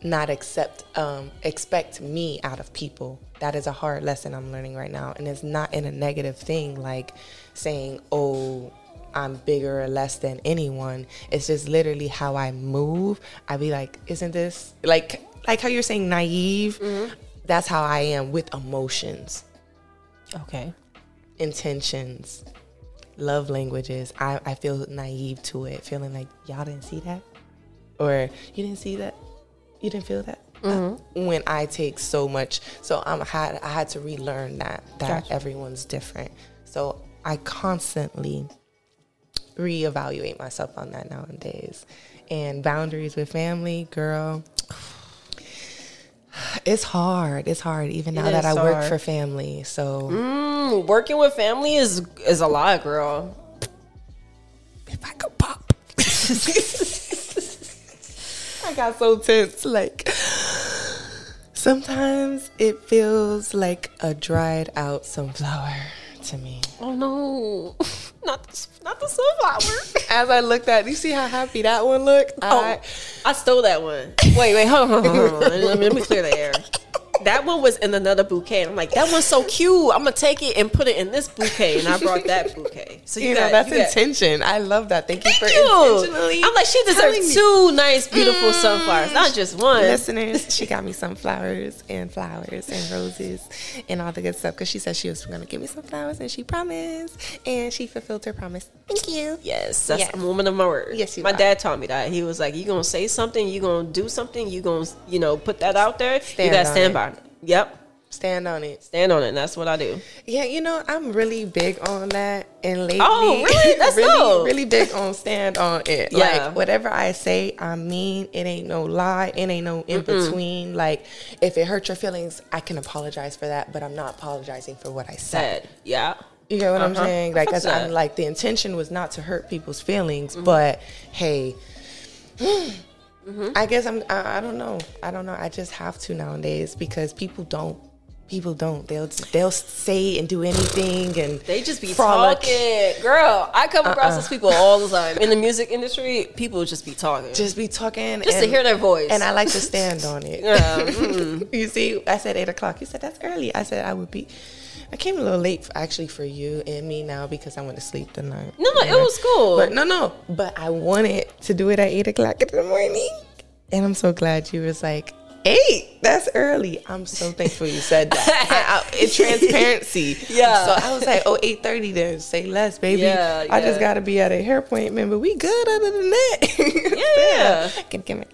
not accept um, expect me out of people. That is a hard lesson I'm learning right now, and it's not in a negative thing like saying, "Oh, I'm bigger or less than anyone." It's just literally how I move. I be like, "Isn't this like like how you're saying naive?" That's how I am with emotions Okay. intentions, love languages. I, I feel naive to it, feeling like y'all didn't see that, or you didn't see that, you didn't feel that. Uh, when I take so much, so I'm had I had to relearn that that Gotcha. everyone's different. So I constantly reevaluate myself on that nowadays. And boundaries with family, girl. It's hard. It's hard, even now It that I work hard. for family. So Mm, working with family is is a lot, girl. if I could pop. I got so tense. Like, sometimes it feels like a dried out sunflower to me. Oh no, not the, not the sunflower. As I looked at, you see how happy that one looked? Oh, I, I stole that one. Wait, wait, hold on, hold on, hold on. Let, me, let me clear the air. That one was in another bouquet. And I'm like, that one's so cute. I'm gonna take it and put it in this bouquet, and I brought that bouquet. So you, know, got- that's you got- intention. I love that. Thank you for Thank you. intentionally. I'm like, she deserves two nice, beautiful sunflowers, not just one. Listeners, she got me some flowers and flowers and roses and all the good stuff because she said she was to give me some flowers and she promised and she fulfilled her promise. Thank you. Yes, that's Yes. a woman of my word. Yes, you my are. dad taught me that. He was like, "You gonna say something? You gonna do something? You gonna, you know, put that out there. Stand you gotta stand it. by. Yep, Stand on it. stand on it. And that's what I do. Yeah, you know, I'm really big on that. And lately, Oh, really? That's really, dope. really big on stand on it. Yeah. Like whatever I say, I mean. It ain't no lie. It ain't no in between. Like if it hurt your feelings, I can apologize for that, but I'm not apologizing for what I said. Said, yeah. You get what I'm Uh-huh. saying? Like, I'm like the intention was not to hurt people's feelings, Mm-hmm. but hey. Mm-hmm. I guess I'm. I, I don't know. I don't know. I just have to nowadays because people don't. People don't. They'll they'll say and do anything and They just be frolic. talking, girl. I come across Uh-uh. those people all the time in the music industry. People just be talking, just, be talking. Just to hear their voice. And I like to stand on it. Yeah, mm. you see, I said eight o'clock. You said that's early. I said I would be. I came a little late actually for you and me now because I went to sleep tonight. no, no, it was cool. But no, no. But I wanted to do it at eight o'clock in the morning, and I'm so glad you was like eight. That's early. I'm so thankful you said that. I, I, it's transparency. Yeah. So I was like, oh, 8.30 then. Say less, baby. Yeah, I just got to be at a hair appointment, but we good other than that. Yeah. Can give me.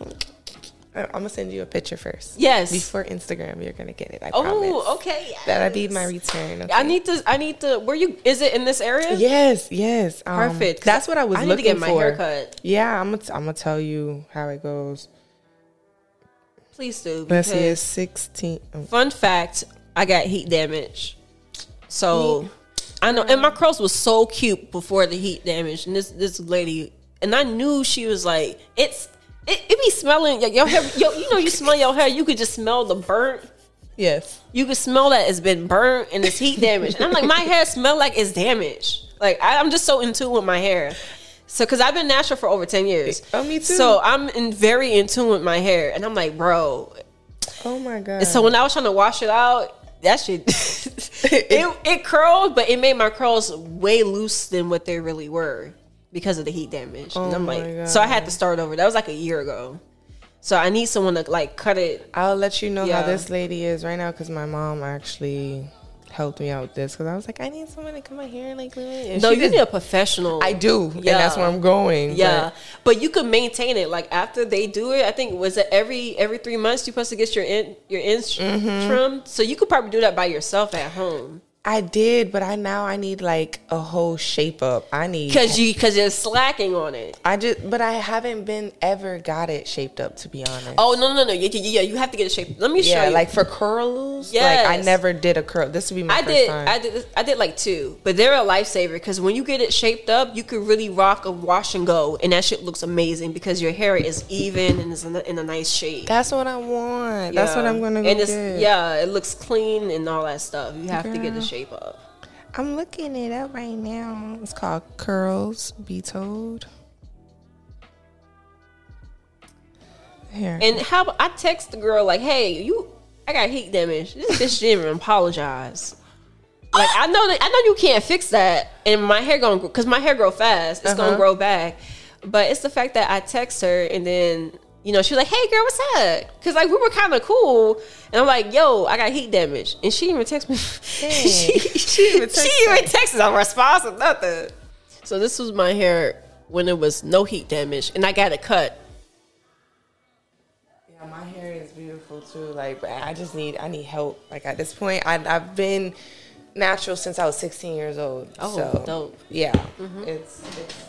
I'm gonna send you a picture first. Yes. Before Instagram, you're gonna get it. I promise. oh, okay. That'll be my return. Okay? I need to. I need to. Where you? Is it in this area? Yes, yes. Um, Perfect. That's what I was I need looking to get my for. haircut. Yeah, I'm gonna, I'm gonna tell you how it goes. Please do. Let's see, it's 16. oh, Fun fact: I got heat damage, so I know. And my curls was so cute before the heat damage. And this this lady, and I knew she was like, it's it, it be smelling your, your hair. Yo, you know, you smell your hair, you could just smell the burnt. Yes. You could smell that it's been burnt and it's heat damage. And I'm like, my hair smell like it's damaged. Like I, I'm just so in tune with my hair. So, because I've been natural for over ten years. Oh, me too. So I'm in very in tune with my hair, and I'm like, bro, Oh my god. and so when I was trying to wash it out, that shit it, it curled, but it made my curls way loose than what they really were because of the heat damage. and Oh I'm my like, God. so I had to start over. That was like a year ago. So I need someone to like cut it. I'll let you know Yeah. how this lady is right now because my mom actually helped me out with this because I was like, I need someone to come out here and like. And No, she you did- need a professional. I do, and that's where I'm going. Yeah, but- but you can maintain it. Like after they do it, I think was it every every three months you're supposed to get your in your ends Mm-hmm. trimmed. So you could probably do that by yourself at home. I did, but I now I need like a whole shape up. I need Because you because you're slacking on it. I just, but I haven't been ever got it shaped up to be honest. Oh no no no yeah, yeah, yeah you have to get a shape. Let me show yeah, you. like for curls. Yeah, like I never did a curl. This would be my I first did, time. I did, I did like two, but they're a lifesaver because when you get it shaped up, you could really rock a wash and go, and that shit looks amazing because your hair is even and is in a, in a nice shape. That's what I want. That's what I'm gonna go And it's, get. yeah, it looks clean and all that stuff. You have to get the Girl. Shape up. I'm looking it up right now. It's called Curls Be Told. Here. And how about- I text the girl like, "Hey, you, I got heat damage. This bitch didn't even apologize." Like I know that I know you can't fix that, and my hair gonna because my hair grow fast. It's Uh-huh. gonna grow back, but it's the fact that I text her and then you know she was like, "Hey girl, what's up?" Because like we were kind of cool, and I'm like, "Yo, I got heat damage," and she even text me. she, She even text she even text a response or nothing. So this was my hair when it was no heat damage, and I got it cut. Yeah, my hair is beautiful too. Like, but I just need I need help. Like at this point, I, I've been natural since I was 16 years old. Oh, so, dope. Yeah, mm-hmm. it's, it's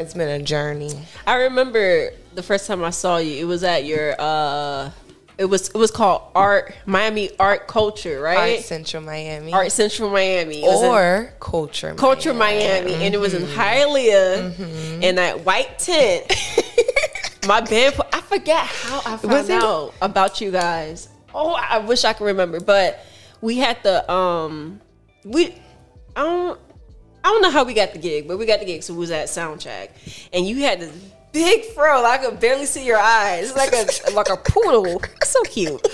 it's been a journey. I remember the first time I saw you. It was at your. uh It was it was called Art Miami Art Culture, right? Art Central Miami, Art Central Miami, It or Culture Culture Miami, and it was in Hialeah Mm-hmm. in that white tent. My band, I forget how I found Was it- out about you guys. Oh, I wish I could remember, but we had the um, we I don't I don't know how we got the gig, but we got the gig, so we was at Soundcheck, and you had this big fro, I could barely see your eyes, It's like a like a poodle, so cute.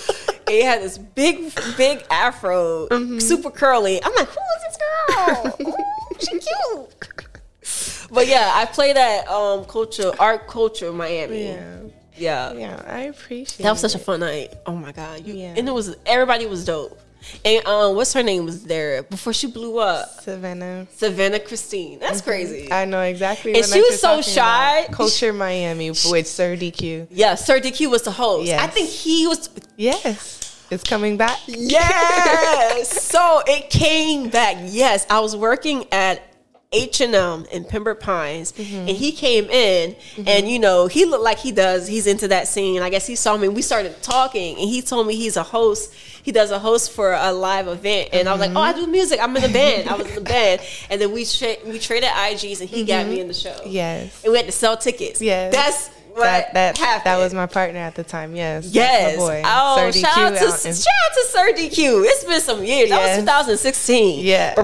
And you had this big big afro, Mm-hmm. super curly. I'm like, who is this girl? Ooh, she cute. But yeah, I played at um culture art culture Miami. Yeah, Yeah. yeah, I appreciate. That was such a fun night. Oh my god. You, Yeah. And it was everybody was dope. And um what's her name was there before she blew up? Savannah. Savannah Christine. That's crazy. I know exactly. And she was so shy. Culture Miami with Sir DQ. yeah, Sir DQ was the host. Yes. I think he was Yes, it's coming back. Yes. so it came back. Yes, I was working at H and M in Pembroke Pines, mm-hmm. and he came in, mm-hmm. and you know he looked like he does. He's into that scene. I guess he saw me. We started talking, and he told me he's a host. He does a host for a live event, and I was like, "Oh, I mm-hmm. do music. I'm in the band. I was in the band." And then we tra- we traded IGs, and he got me in the show. Yes. and we had to sell tickets. Yes. that's what That that happened. that was my partner at the time. Yes. Yes. Boy. Oh, Sir shout DQ out to out in- shout out to Sir DQ. It's been some years. That was 2016. Yeah.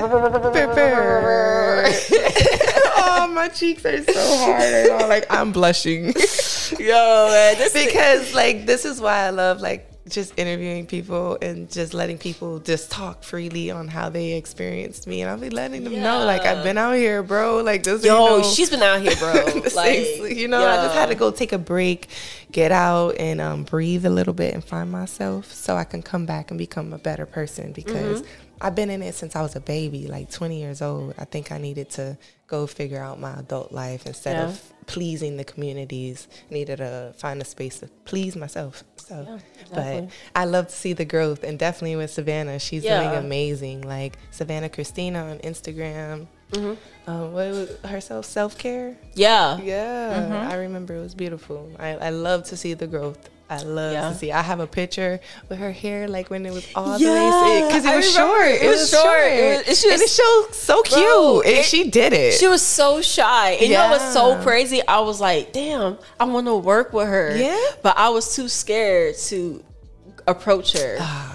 oh, my cheeks are so hard. and all, Like I'm blushing Yo, man, this because like this is why I love like just interviewing people and just letting people just talk freely on how they experienced me, and I'll be letting them know like I've been out here, bro. Like this, Yo, you know, she's been out here, bro. like, things, you know, I just had to go take a break, get out, and um, breathe a little bit and find myself so I can come back and become a better person because Mm-hmm. I've been in it since I was a baby, like 20 years old. I think I needed to go figure out my adult life instead Yeah. of pleasing the communities. Needed to find a space to please myself. So, Yeah, but. I love to see the growth, and definitely with Savannah, she's Yeah. doing amazing. Like Savannah Christina on Instagram. Mm-hmm. Um, what was herself self care? Yeah. Yeah, Mm-hmm. I remember it was beautiful. I, I love to see the growth. I love Yeah. to see. I have a picture with her hair like when it was all Yeah, the way because it was short. It was short. It was- it's and it just- showed so cute, Bro, and it- she did it. She was so shy. And you know what's so crazy? I was like, damn, I want to work with her. Yeah? But I was too scared to approach her. Ah.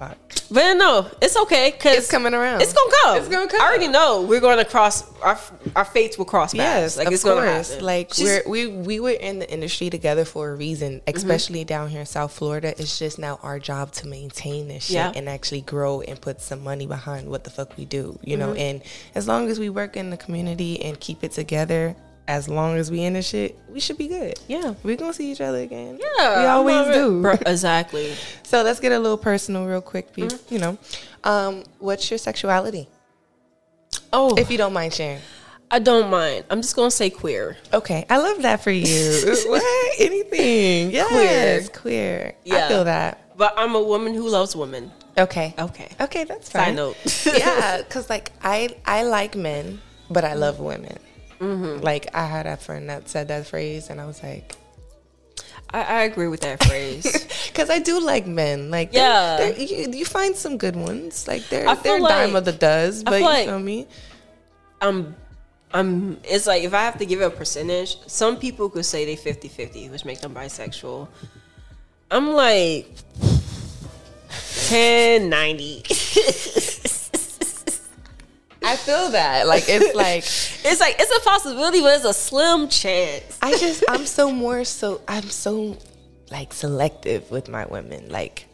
Fuck. But no, it's okay because It's coming around. It's gonna come. It's gonna come. I already know we're going to cross our our fates will cross paths. Yes, like of it's course. gonna happen. Like She's- we're, we we were in the industry together for a reason, Mm-hmm. especially down here in South Florida. It's just now our job to maintain this shit Yeah. and actually grow and put some money behind what the fuck we do. You know, Mm-hmm. and as long as we work in the community and keep it together, as long as we in the shit, we should be good. yeah. We're gonna see each other again. Yeah, we always do. Bro, exactly. So let's get a little personal, real quick. pe- Mm-hmm. You know, um, what's your sexuality, Oh, if you don't mind sharing? I don't mind. I'm just gonna say queer. Okay, I love that for you. what? Anything? Yes, queer. I Yeah. feel that. But I'm a woman who loves women. Okay. Okay. Okay, that's Side fine. note. yeah, because like I I like men, but I love women. Mm-hmm. Like I had a friend that said that phrase, and I was like, I, I agree with that phrase. because I do like men. Like they're- Yeah. they're- you, you find some good ones. Like they're they're dime of the does, but feel you like- feel me? I'm I'm it's like if I have to give it a percentage, some people could say they 50-50, which makes them bisexual. I'm like 10 90. I feel that. Like it's like It's like it's a possibility, but it's a slim chance. I just I'm so more so I'm so like selective with my women. Like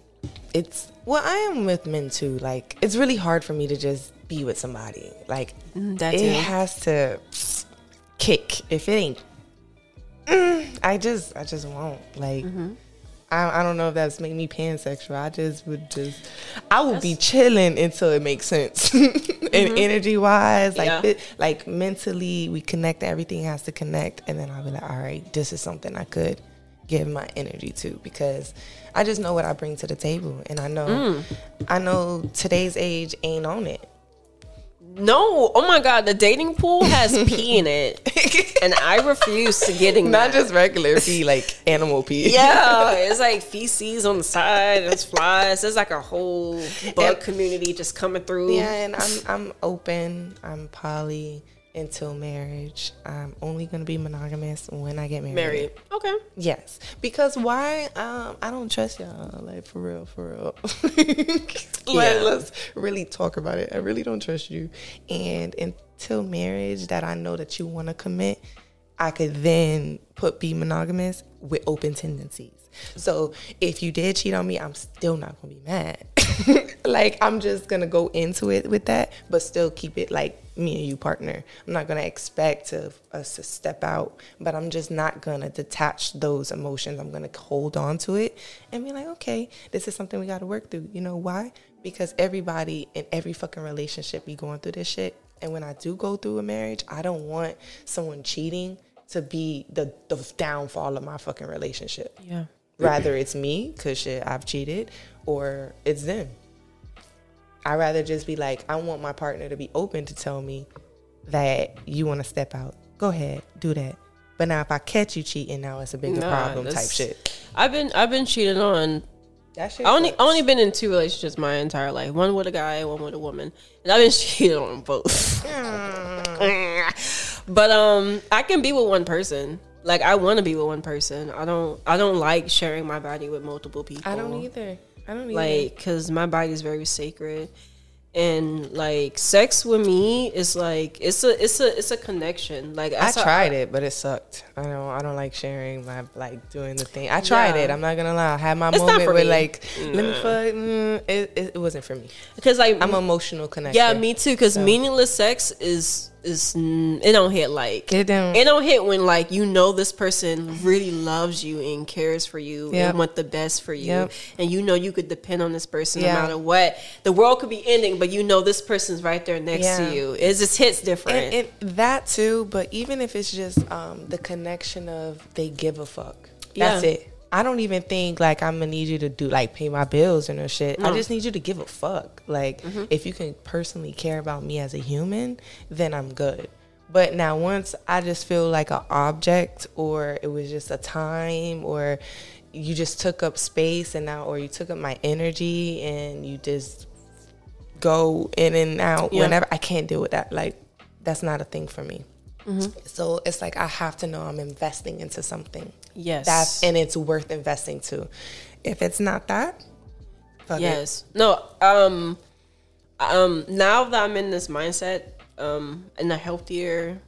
it's well I am with men too. Like it's really hard for me to just be with somebody. Like Mm, that it too. has to kick. If it ain't mm, I just I just won't. Like Mm-hmm. I, I don't know if that's made me pansexual. I just would just I would be chilling until it makes sense. and energy wise, like Mm-hmm. Yeah. it, like mentally we connect everything has to connect and then I'll be like, all right, this is something I could give my energy to because I just know what I bring to the table and I know Mm. I know today's age ain't on it. No, oh my god, the dating pool has pee in it. And I refuse to getting Not that. just regular pee, like animal pee. Yeah, it's like feces on the side. There's flies. There's like a whole bug And- community just coming through. Yeah, and I'm I'm open. I'm poly until marriage. I'm only gonna be monogamous when I get married. Married. Okay. Yes, because why? Um, I don't trust y'all. Like for real, for real. like, Yeah. let's really talk about it. I really don't trust you. And until marriage, that I know that you want to commit, I could then put be monogamous with open tendencies. So if you did cheat on me, I'm still not gonna be mad. like I'm just gonna go into it with that, but still keep it like me and you partner. I'm not gonna expect us to step out, but I'm just not gonna detach those emotions. I'm gonna hold on to it and be like, okay, this is something we gotta work through. You know why? Because everybody in every fucking relationship be going through this shit. And when I do go through a marriage, I don't want someone cheating to be the, the downfall of my fucking relationship. Yeah. Rather it's me, cause shit, I've cheated, or it's them. I rather just be like, I want my partner to be open to tell me that you want to step out. Go ahead, do that. But now if I catch you cheating, now it's a bigger Nah, problem type shit. I've been I've been cheated on. That shit. I only sucks. only been in two relationships my entire life. One with a guy, one with a woman, and I've been cheated on both. Mm. but um, I can be with one person. Like I want to be with one person. I don't. I don't like sharing my body with multiple people. I don't either. I don't either. like because my body is very sacred and like sex with me is like it's a it's a it's a connection like I that's a- tried it, but it sucked. I don't. I don't like sharing my like doing the thing. I tried Yeah. it. I'm not gonna lie. I had my It's not moment for where me. like, let me fuck. Mm, it, it, it wasn't for me. because like I'm emotional connection. yeah me too because meaningless sex is is mm, it don't hit like It don't. it don't hit when like you know this person really loves you and cares for you Yep. and want the best for you Yep. and you know you could depend on this person Yeah. no matter what the world could be ending but you know this person's right there next Yeah. to you it just hits different and, and that too. But even if it's just um, the connection of they give a fuck. That's Yeah. it. I don't even think like I'm gonna need you to do like pay my bills and no shit. I just need you to give a fuck. Like Mm-hmm. if you can personally care about me as a human, then I'm good. But now once I just feel like an object or it was just a time or you just took up space and now or you took up my energy and you just go in and out Yeah. whenever I can't deal with that. Like that's not a thing for me. Mm-hmm. So it's like I have to know I'm investing into something. yes That's and it's worth investing to. If it's not that, fuck it. Yes. No. Um. Um. Now that I'm in this mindset, um, in a healthier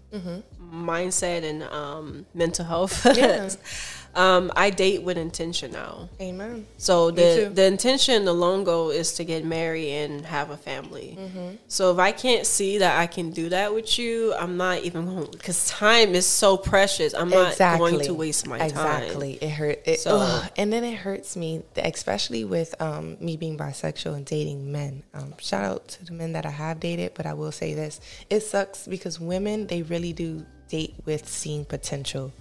mindset and um mental health. um, I date with intention now. Amen. So the the intention, the long goal is to get married and have a family. Mm-hmm. So if I can't see that I can do that with you, I'm not even going because time is so precious. I'm not going to waste my time. Exactly. It hurt. It, So- ugh. and then it hurts me, especially with um, me being bisexual and dating men. Um, shout out to the men that I have dated, but I will say this: it sucks because women they really do date with seeing potential,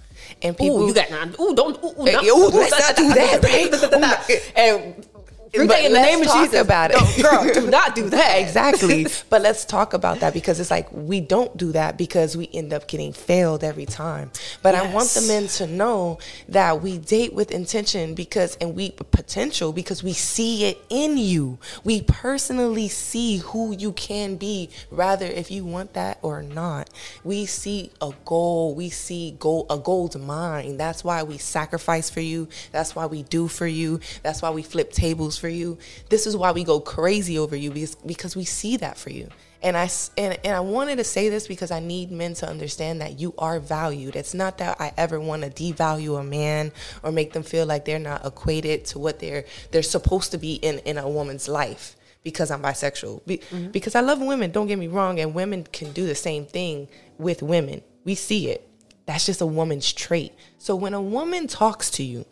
and people Ooh, you got. Ooh, don't. Ooh, ooh, not- ooh, let's not do that, right? And But in the name of Jesus. about it. No, girl, do not do that. exactly. But let's talk about that because it's like we don't do that because we end up getting failed every time. But I want the men to know that we date with intention because and we potential because we see it in you. We personally see who you can be, rather if you want that or not. We see a goal. We see goal a gold mine. That's why we sacrifice for you. That's why we do for you. That's why we flip tables for you. This is why we go crazy over you because because we see that for you. And I and, and I wanted to say this because I need men to understand that you are valued. It's not that I ever want to devalue a man or make them feel like they're not equated to what they're they're supposed to be in in a woman's life because I'm bisexual. Be, mm-hmm. Because I love women, don't get me wrong, and women can do the same thing with women. We see it. That's just a woman's trait. So when a woman talks to you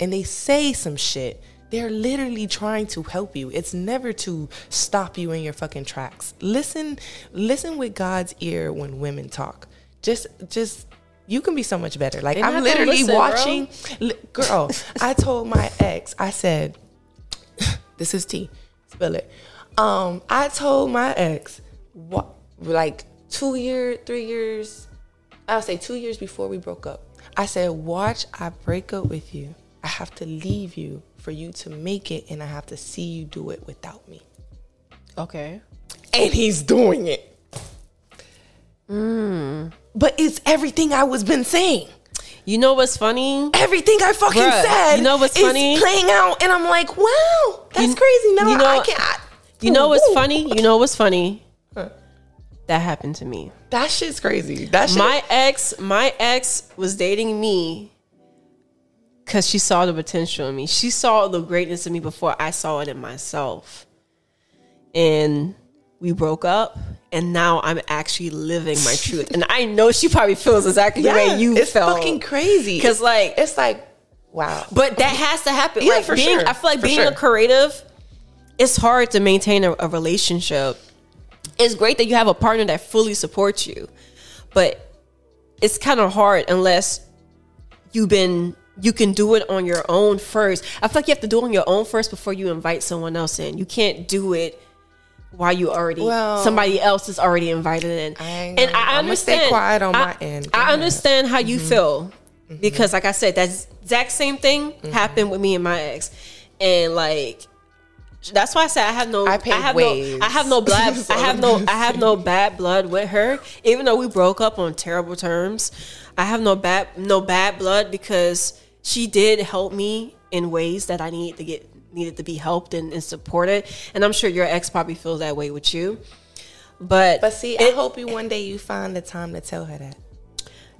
and they say some shit, they're literally trying to help you. It's never to stop you in your fucking tracks. Listen, listen with God's ear when women talk. Just, just, you can be so much better. Like I'm literally listen, watching, li- girl. I told my ex, I said, this is tea. Spill it. Um, I told my ex, what, like two years, three years, I'll say two years before we broke up. I said, watch, I break up with you. I have to leave you for you to make it, and I have to see you do it without me. Okay. And he's doing it. Hmm. But it's everything I was been saying. You know what's funny? Everything I fucking Bruh, said. you know what's funny? Playing out, and I'm like, wow, that's You- crazy. Now you know- I can't. I- You know what's Ooh. funny? You know what's funny? Huh. That happened to me. That shit's crazy. That shit. My ex, my ex was dating me because she saw the potential in me. She saw the greatness in me before I saw it in myself. And we broke up, and now I'm actually living my truth. And I know she probably feels exactly the way you it's felt. It's fucking crazy. 'Cause, like- it's like, wow. But that has to happen. Yeah, like for being, sure. I feel like For being sure. a creative, it's hard to maintain a, a relationship. It's great that you have a partner that fully supports you, but it's kind of hard unless you've been you can do it on your own first. I feel like you have to do it on your own first before you invite someone else in. You can't do it while you already Well- somebody else is already invited in. I and gonna- I understand. quiet on I- my end. I understand how you Mm-hmm. feel because, like I said, that exact same thing Mm-hmm. happened with me and my ex, and like. That's why I said I have no. I I, have waves. no. I have no bad. I have no. I have no bad blood with her. Even though we broke up on terrible terms, I have no bad no bad blood because she did help me in ways that I needed to get needed to be helped and, and supported. And I'm sure your ex probably feels that way with you. But But see, I hope you one day you find the time to tell her that.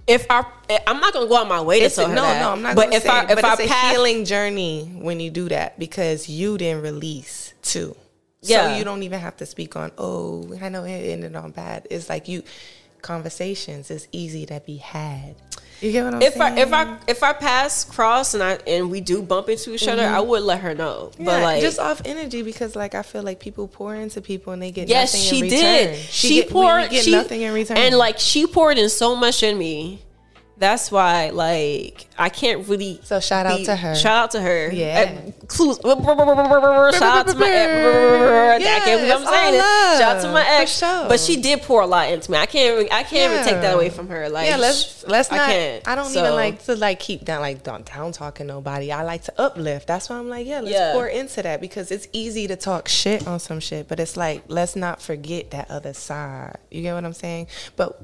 if I I'm not gonna go out my way to It's tell a, her no, that. no, I'm not. But if say I if but I it's a pass, healing journey when you do that because you didn't release too. Yeah. So you don't even have to speak on. Oh, I know it ended on bad. It's like you conversations. It's easy to be had. You get what I'm if saying? I if I if I pass cross and I and we do bump into each other, I would let her know. Mm-hmm. Yeah, but like just off energy because like I feel like people pour into people and they get Yes, nothing she in return. did. She, get, we- we poured. get she, nothing in return. and like she poured in so much in me. That's why, like, I can't really. So shout out to her. Shout out to her. Yeah. Uh, clues. Shout out to my ex. I can't believe I'm saying all Shout out to my ex. sure. But she did pour a lot into me. I can't. Even, I can't even take that away from her. Like, yeah, let's let's I not. I, can't. don't So- even like to like keep down like down, down talking nobody. I like to uplift. That's why I'm like, yeah, let's Yeah. pour into that because it's easy to talk shit on some shit, but it's like let's not forget that other side. You get what I'm saying? But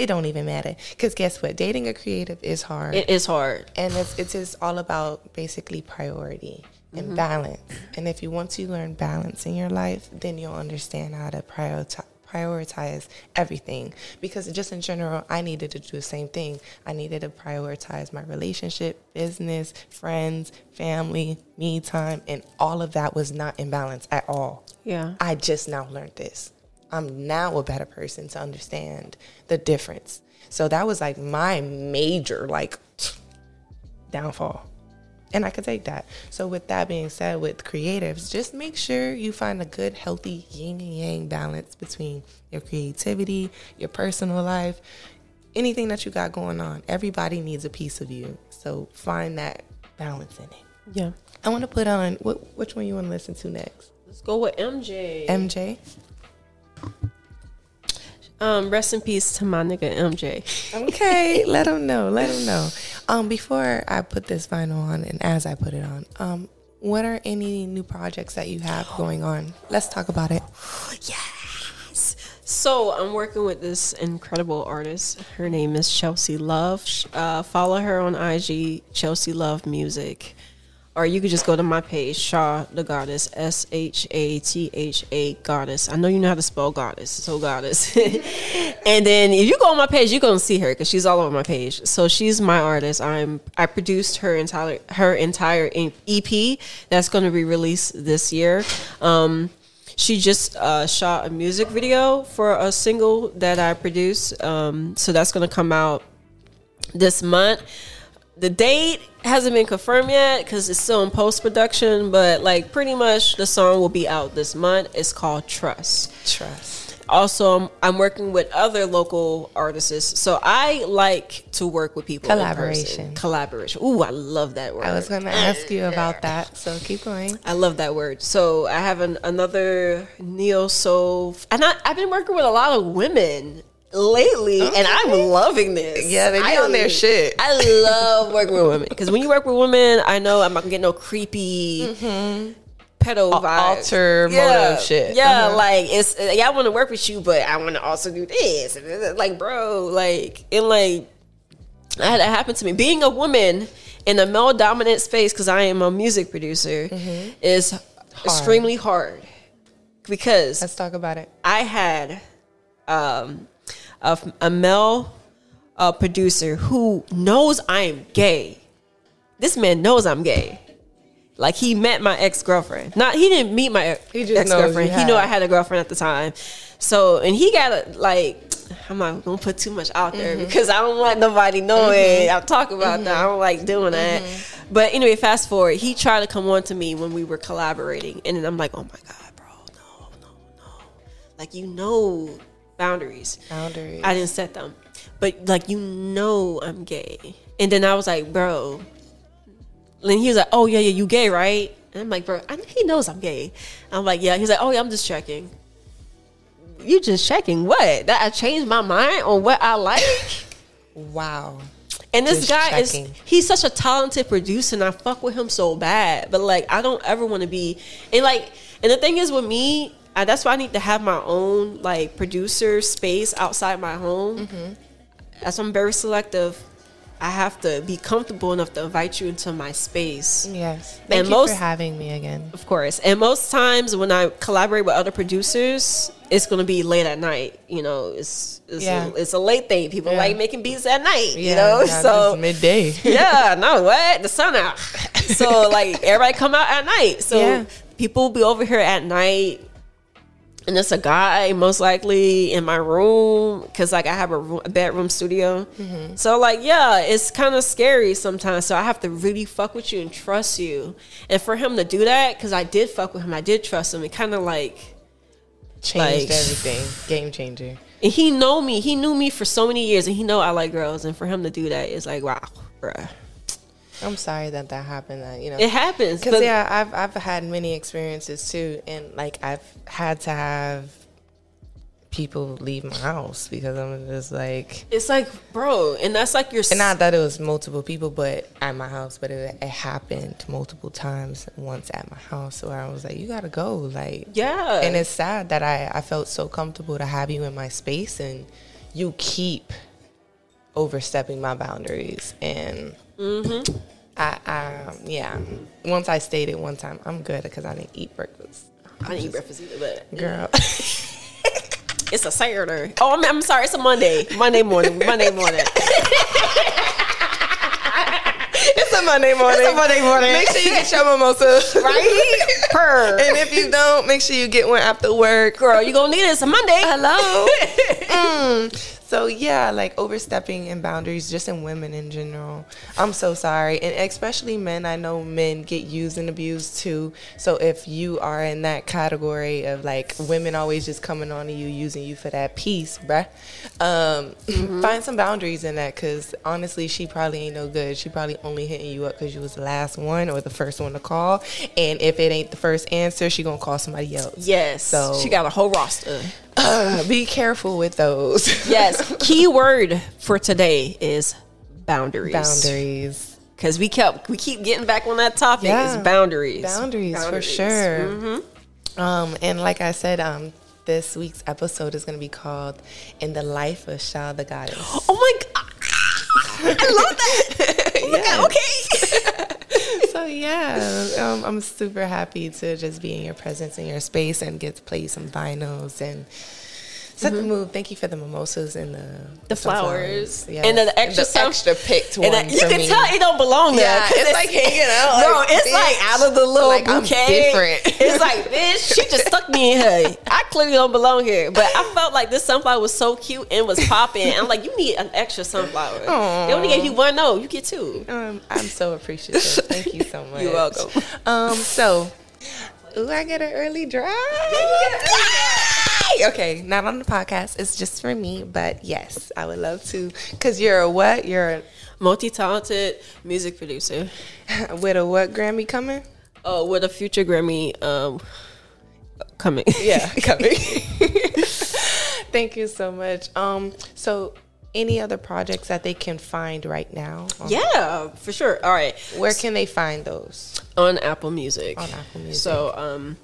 it don't even matter because guess what? Dating a creative is hard. It is hard. and it's it's just all about basically priority and Mm-hmm. balance. And if you want to learn balance in your life, then you'll understand how to prioritize prioritize everything because just in general I needed to do the same thing. I needed to prioritize my relationship, business, friends, family, me time and all of that was not in balance at all. Yeah. I just now learned this. I'm now a better person to understand the difference. So that was like my major like downfall. And I could take that. So with that being said, with creatives, just make sure you find a good, healthy yin and yang balance between your creativity, your personal life, anything that you got going on. Everybody needs a piece of you. So find that balance in it. Yeah. I want to put on what, which one you want to listen to next? Let's go with MJ. MJ. Um, rest in peace to my nigga MJ. Okay, let them know. Let them know. Um, before I put this vinyl on, and as I put it on, um, what are any new projects that you have going on? Let's talk about it. Yes. So I'm working with this incredible artist. Her name is Chelsea Love. Uh, follow her on IG, Chelsea Love Music. Or you could just go to my page, Shatha Goddess, S H A T H A Goddess. I know you know how to spell Goddess, so Goddess. and then if you go on my page, you're gonna see her because she's all over my page. So she's my artist. I'm I produced her entire her entire EP that's gonna be released this year. Um, she just uh, shot a music video for a single that I produced. Um, so that's gonna come out this month. The date hasn't been confirmed yet because it's still in post production, but like pretty much the song will be out this month. It's called Trust. Trust. Also, I'm, I'm working with other local artists, so I like to work with people. Collaboration. Collaboration. Ooh, I love that word. I was going to ask you about that, so keep going. I love that word. So I have an, another neo soul, and I, I've been working with a lot of women lately, and I'm loving this. Yeah, they be I- on their shit. I love working with women because when you work with women, I know I'm not gonna get no creepy. Pedo vibes, alter yeah, motive shit. Yeah, Uh-huh. like it's yeah, I want to work with you, but I want to also do this. Like, bro, like, and like, I had that happen to me. Being a woman in a male dominant space, because I am a music producer, Mm-hmm. is extremely hard. Because Let's talk about it. I had um, a, a male uh, producer who knows I am gay. This man knows I'm gay. Like he met my ex girlfriend. Not he didn't meet my ex girlfriend. He knew. I had a girlfriend at the time. So and he got a like. I'm not gonna put too much out there because I don't want nobody knowing. I'll talk about that. I don't like doing that. But anyway, fast forward. He tried to come on to me when we were collaborating, and then I'm like, oh my god, bro, no, no, no. Like you know boundaries. Boundaries. I didn't set them. But like you know I'm gay. And then I was like, bro. And he was like, oh yeah, yeah, you gay, right? And I'm like, bro, I, he knows I'm gay. I'm like, yeah. He's like, oh yeah, I'm just checking. You just checking what? That I changed my mind on what I like. Wow. And this Just guy checking. is he's such a talented producer and I fuck with him so bad. But like I don't ever want to be and like and the thing is with me, I, that's why I need to have my own like producer space outside my home. Mm-hmm. That's why I'm very selective. I have to be comfortable enough to invite you into my space. Yes. Thank And you most- for having me again. Of course. And most times when I collaborate with other producers, it's gonna be late at night. You know, it's it's, Yeah. a, it's a late thing. People Yeah. like making beats at night. you know, so midday. yeah, no, what? The sun out. So like everybody come out at night. So Yeah. people be over here at night. And it's a guy most likely in my room because like I have a, room, a bedroom studio. Mm-hmm. So like yeah, it's kind of scary sometimes. So I have to really fuck with you and trust you. And for him to do that, because I did fuck with him, I did trust him. It kind of like Changed Like- everything. Game changer. and he know me. He knew me for so many years, and he know I like girls. And for him to do that is like wow, bruh. I'm sorry that that happened. That you know, It happens. Because yeah, I've I've had many experiences too, and like I've had to have people leave my house because I'm just like, It's like, bro, and that's like your. and not that it was multiple people, but at my house, but it, it happened multiple times. Once at my house, where I was like, you gotta go, like yeah, and it's sad that I I felt so comfortable to have you in my space, and you keep overstepping my boundaries, and I, I yeah. Once I stayed it one time, I'm good because I didn't eat breakfast. I didn't eat breakfast either, but Girl, it's a Saturday. Oh, I'm, I'm sorry, it's a Monday. Monday morning. Monday morning. it's a Monday morning. It's a Monday morning. Make sure you get your mimosa, right? Per. And if you don't, make sure you get one after work. Girl, you're gonna need it. It's a Monday. Hello. Mm. So yeah, like overstepping in boundaries, just in women in general. I'm so sorry, and especially men. I know men get used and abused too. So if you are in that category of like women always just coming on to you, using you for that piece, bruh, um, Mm-hmm. find some boundaries in that. Cause honestly, she probably ain't no good. She probably only hitting you up because you was the last one or the first one to call. And if it ain't the first answer, she gonna call somebody else. Yes. So- she got a whole roster. Uh, be careful with those. Yes. Key word for today is boundaries. boundaries. Because we kept we keep getting back on that topic. Yeah. Is boundaries. Boundaries, for sure. Mm-hmm. Um, and like I said, um, this week's episode is going to be called "In the Life of Shatha Goddess." Oh my god. I love that. Oh my God, okay. yeah, um, I'm super happy to just be in your presence in your space and get to play some vinyls and set the mood. Thank you for the mimosas and the Mm-hmm. The flowers. Yes. And the extra stuff- extra picked one And that, you for can me. tell it don't belong there. Yeah, 'cause it's like hanging out. Like, it's like out of the little Like, I'm bouquet. different. It's like, bitch, she just stuck me in here. I clearly don't belong here. But I felt like this sunflower was so cute and was popping. I'm like, you need an extra sunflower. They only gave you one. No, you get two. Um, I'm so appreciative. Thank you so much. You're welcome. Um, so, ooh, I get an early drive. Okay, not on the podcast. It's just for me, but yes, I would love to. Cause you're a what? You're a Multi-talented music producer. with a what Grammy coming? Oh, with a future Grammy um, coming. Yeah, coming. Thank you so much. Um, so any other projects that they can find right now? Um, yeah, for sure. All right. Where can they find those? on Apple Music. On Apple Music. So, um,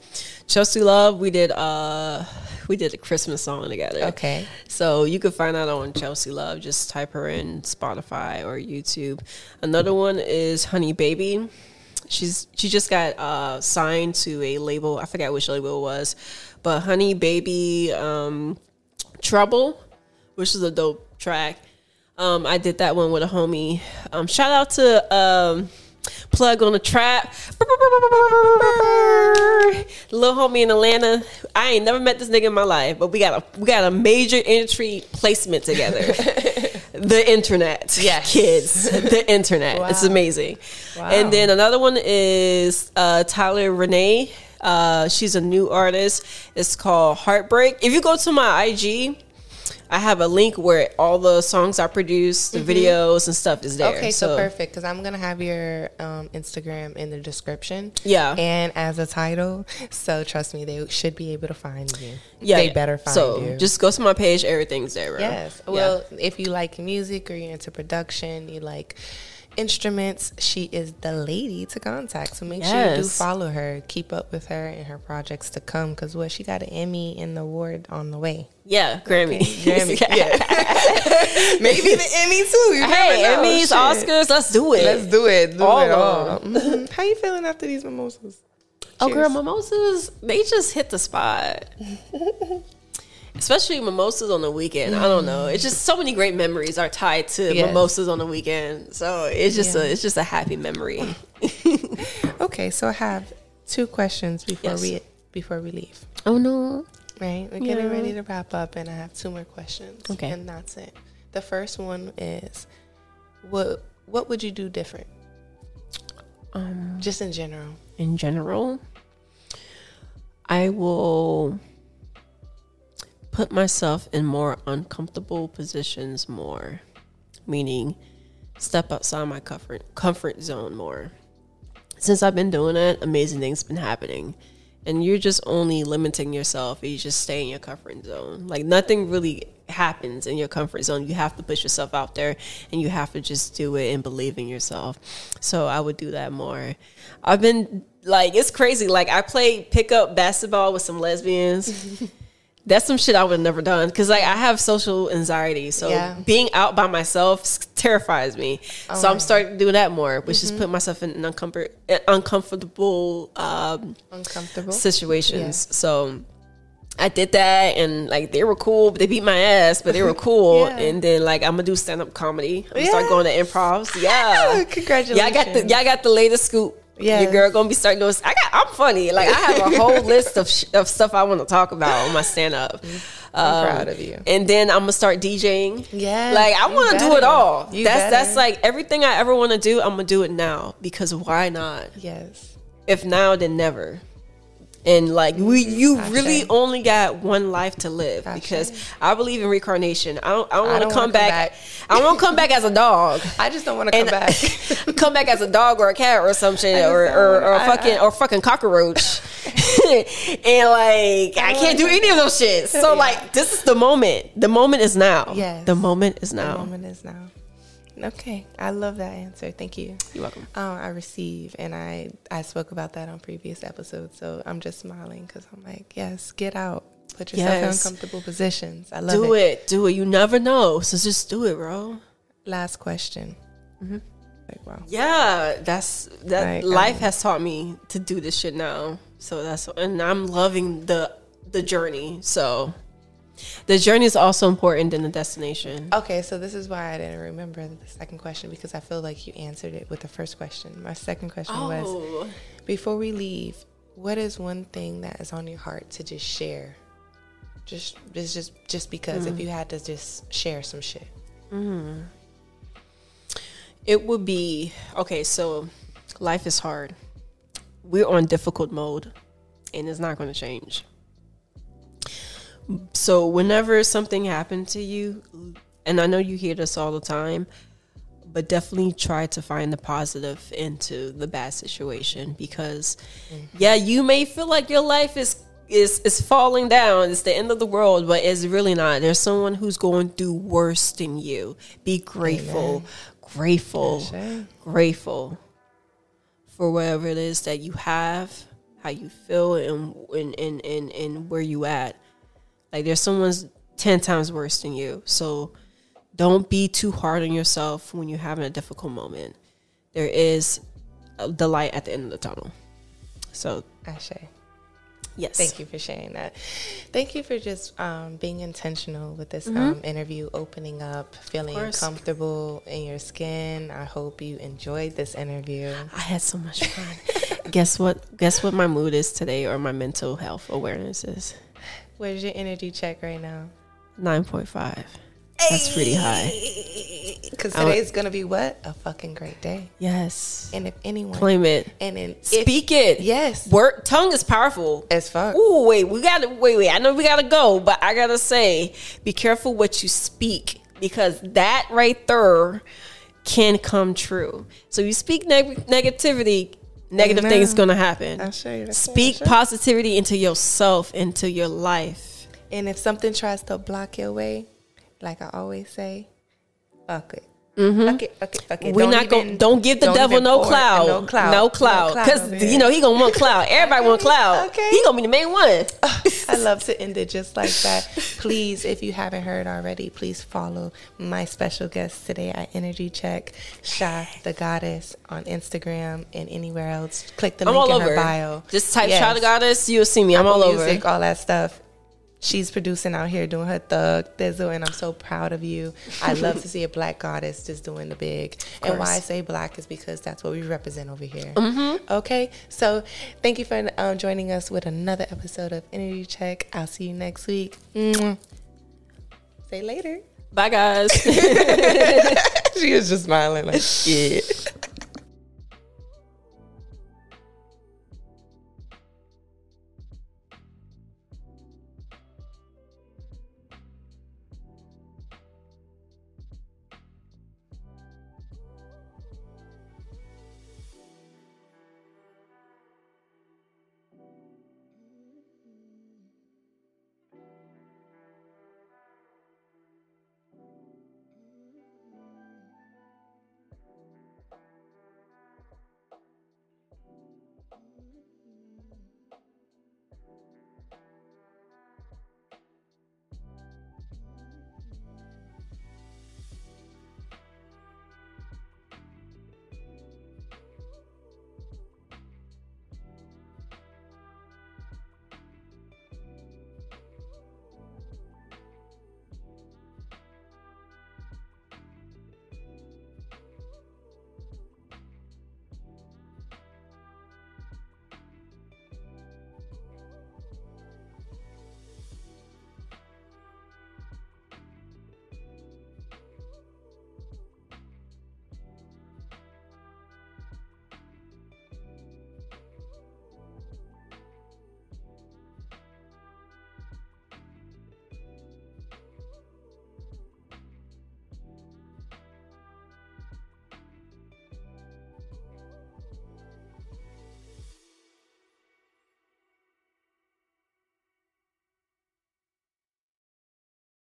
Chelsea Love, we did uh, we did a Christmas song together. Okay. So you can find that on Chelsea Love. Just type her in Spotify or YouTube. Another one is Honey Baby. She's she just got uh, signed to a label. I forgot which label it was, but Honey Baby um, Trouble, which is a dope track. Um, I did that one with a homie. Um, shout out to um, Plug on the Trap. Little homie in Atlanta. I ain't never met this nigga in my life, but we got a we got a major entry placement together. the internet. Yes. Kids. The internet. It's amazing. Wow. And then another one is uh, Tyler Renee. Uh, she's a new artist. It's called Heartbreak. If you go to my IG, I have a link where all the songs I produced, the videos and stuff is there. Mm-hmm. Okay, so, perfect because I'm gonna have your um, Instagram in the description. Yeah. and as a title, so trust me, they should be able to find you. Yeah, they yeah. better find so you. just go to my page. Everything's there, bro. yes. Yeah. Well, if you like music or you're into production, you like instruments, she is the lady to contact. So make sure you do follow her, keep up with her and her projects to come. Because what she got an Emmy and the award on the way. yeah, Grammy, Grammy, yeah. Maybe the Emmy too. You hey. Emmys, Shit. Oscars, let's do it. Let's do it. Do All it all. Mhm. How you feeling after these mimosas? Oh, girl, mimosas, they just hit the spot. Especially mimosas on the weekend. I don't know. It's just so many great memories are tied to Yes. mimosas on the weekend. So it's just Yeah. a it's just a happy memory. Okay, so I have two questions before Yes. we before we leave. Oh no. Right, we're getting Yeah. ready to wrap up, and I have two more questions. Okay. and that's it. The first one is, what what would you do different, Um just in general? in general, I will put myself in more uncomfortable positions more, meaning step outside my comfort comfort zone more. Since I've been doing it, amazing things been happening. And you're just only limiting yourself you just stay in your comfort zone. Like nothing really happens in your comfort zone. You have to push yourself out there and you have to just do it and believe in yourself. So I would do that more. I've been like it's crazy. Like I played pickup basketball with some lesbians. That's some shit I would have never done because like I have social anxiety, so Yeah. being out by myself terrifies me. so I'm starting to do that more, which is put myself in uncomfort, uh, uncomfortable um, Uncomfortable. situations. So I did that, and like they were cool. But they beat my ass, but they were cool. Yeah. And then like I'm gonna do stand up comedy. I'm gonna Yeah. start going to improvs. Yeah, Congratulations. Y'all got the y'all got the latest scoop. Yes. Your girl gonna be starting doing. I got. I'm funny. Like I have a whole list of sh- of stuff I want to talk about on my stand up. I'm um, proud of you. And then I'm gonna start DJing. Yeah, like I want to do it all. You that's better. that's like everything I ever want to do. I'm gonna do it now because why not? Yes. If now, then never. And like we, you Ashe. really only got one life to live Ashe. because I believe in reincarnation. I don't. I don't want to come come back. back. I want to come back as a dog. I just don't want to come back. come back as a dog or a cat or some shit or, or, or a I- fucking I- or fucking cockroach. and like I can't do any of those shit. So Yeah. like this is the moment. The moment is now. Yes. The moment is the moment is now. Okay, I love that answer. Thank you. You're welcome. Um, I receive, and I I spoke about that on previous episodes, so I'm just smiling because I'm like, yes, get out, put yourself Yes. in uncomfortable positions. I love Do it. it. Do it. You never know. So just do it, bro. Last question. Mm-hmm. Like, wow. Yeah, that's that. Like, life um, has taught me to do this shit now. So that's and I'm loving the the journey. So the journey is also important than the destination. Okay, so this is why I didn't remember the second question because I feel like you answered it with the first question. My second question was Oh, before we leave, what is one thing that is on your heart to just share? Just just just just because Mm. if you had to just share some shit. it would be okay. So life is hard. We're on difficult mode, and it's not going to change. So whenever something happened to you, and I know you hear this all the time, but definitely try to find the positive into the bad situation because mm-hmm. yeah, you may feel like your life is is is falling down, it's the end of the world, but it's really not. There's someone who's going through worse than you. Be grateful, grateful, Sure. grateful for whatever it is that you have, how you feel and and and and, and where you at. Like there's someone's 10 times worse than you. So don't be too hard on yourself when you're having a difficult moment. There is the light at the end of the tunnel. So, Ashe. yes. Thank you for sharing that. Thank you for just um, being intentional with this Mm-hmm. um, interview, opening up, feeling comfortable in your skin. I hope you enjoyed this interview. I had so much fun. Guess what? Guess what my mood is today or my mental health awareness is? Where's your energy check right now? 9.5. That's pretty high. Because today's gonna be what a fucking great day. Yes. And if anyone, Claim it. and then Speak it. yes, Word tongue is powerful. as fuck. Ooh, wait, we gotta wait, wait. I know we gotta go, but I gotta say, be careful what you speak because that right there can come true. So you speak neg- negativity, negative Amen. things gonna happen. I'll show you. I'll show you, Speak you. positivity into yourself, into your life. And if something tries to block your way, like I always say, fuck it. Mm-hmm. Fuck it, fuck it, fuck it. We're Don't not even- Don't give the don't devil no cloud. No cloud. No cloud. Because you know he gonna want cloud. Everybody want cloud. Okay. He gonna be the main one. I love to end it just like that. Please, if you haven't heard already, please follow my special guest today at Energy Check, Sha the Goddess on Instagram and anywhere else. Click the I'm link all in her bio. Just type Yes. "Child of Goddess." You'll see me. I'm all over. music, all that stuff. She's producing out here doing her thug thizzle, and I'm so proud of you. I love to see a black goddess just doing the big. And why I say black is because that's what we represent over here. Okay, so thank you for um, joining us with another episode of Energy Check. I'll see you next week. Mwah. Say later. Bye, guys. she is just smiling like, yeah.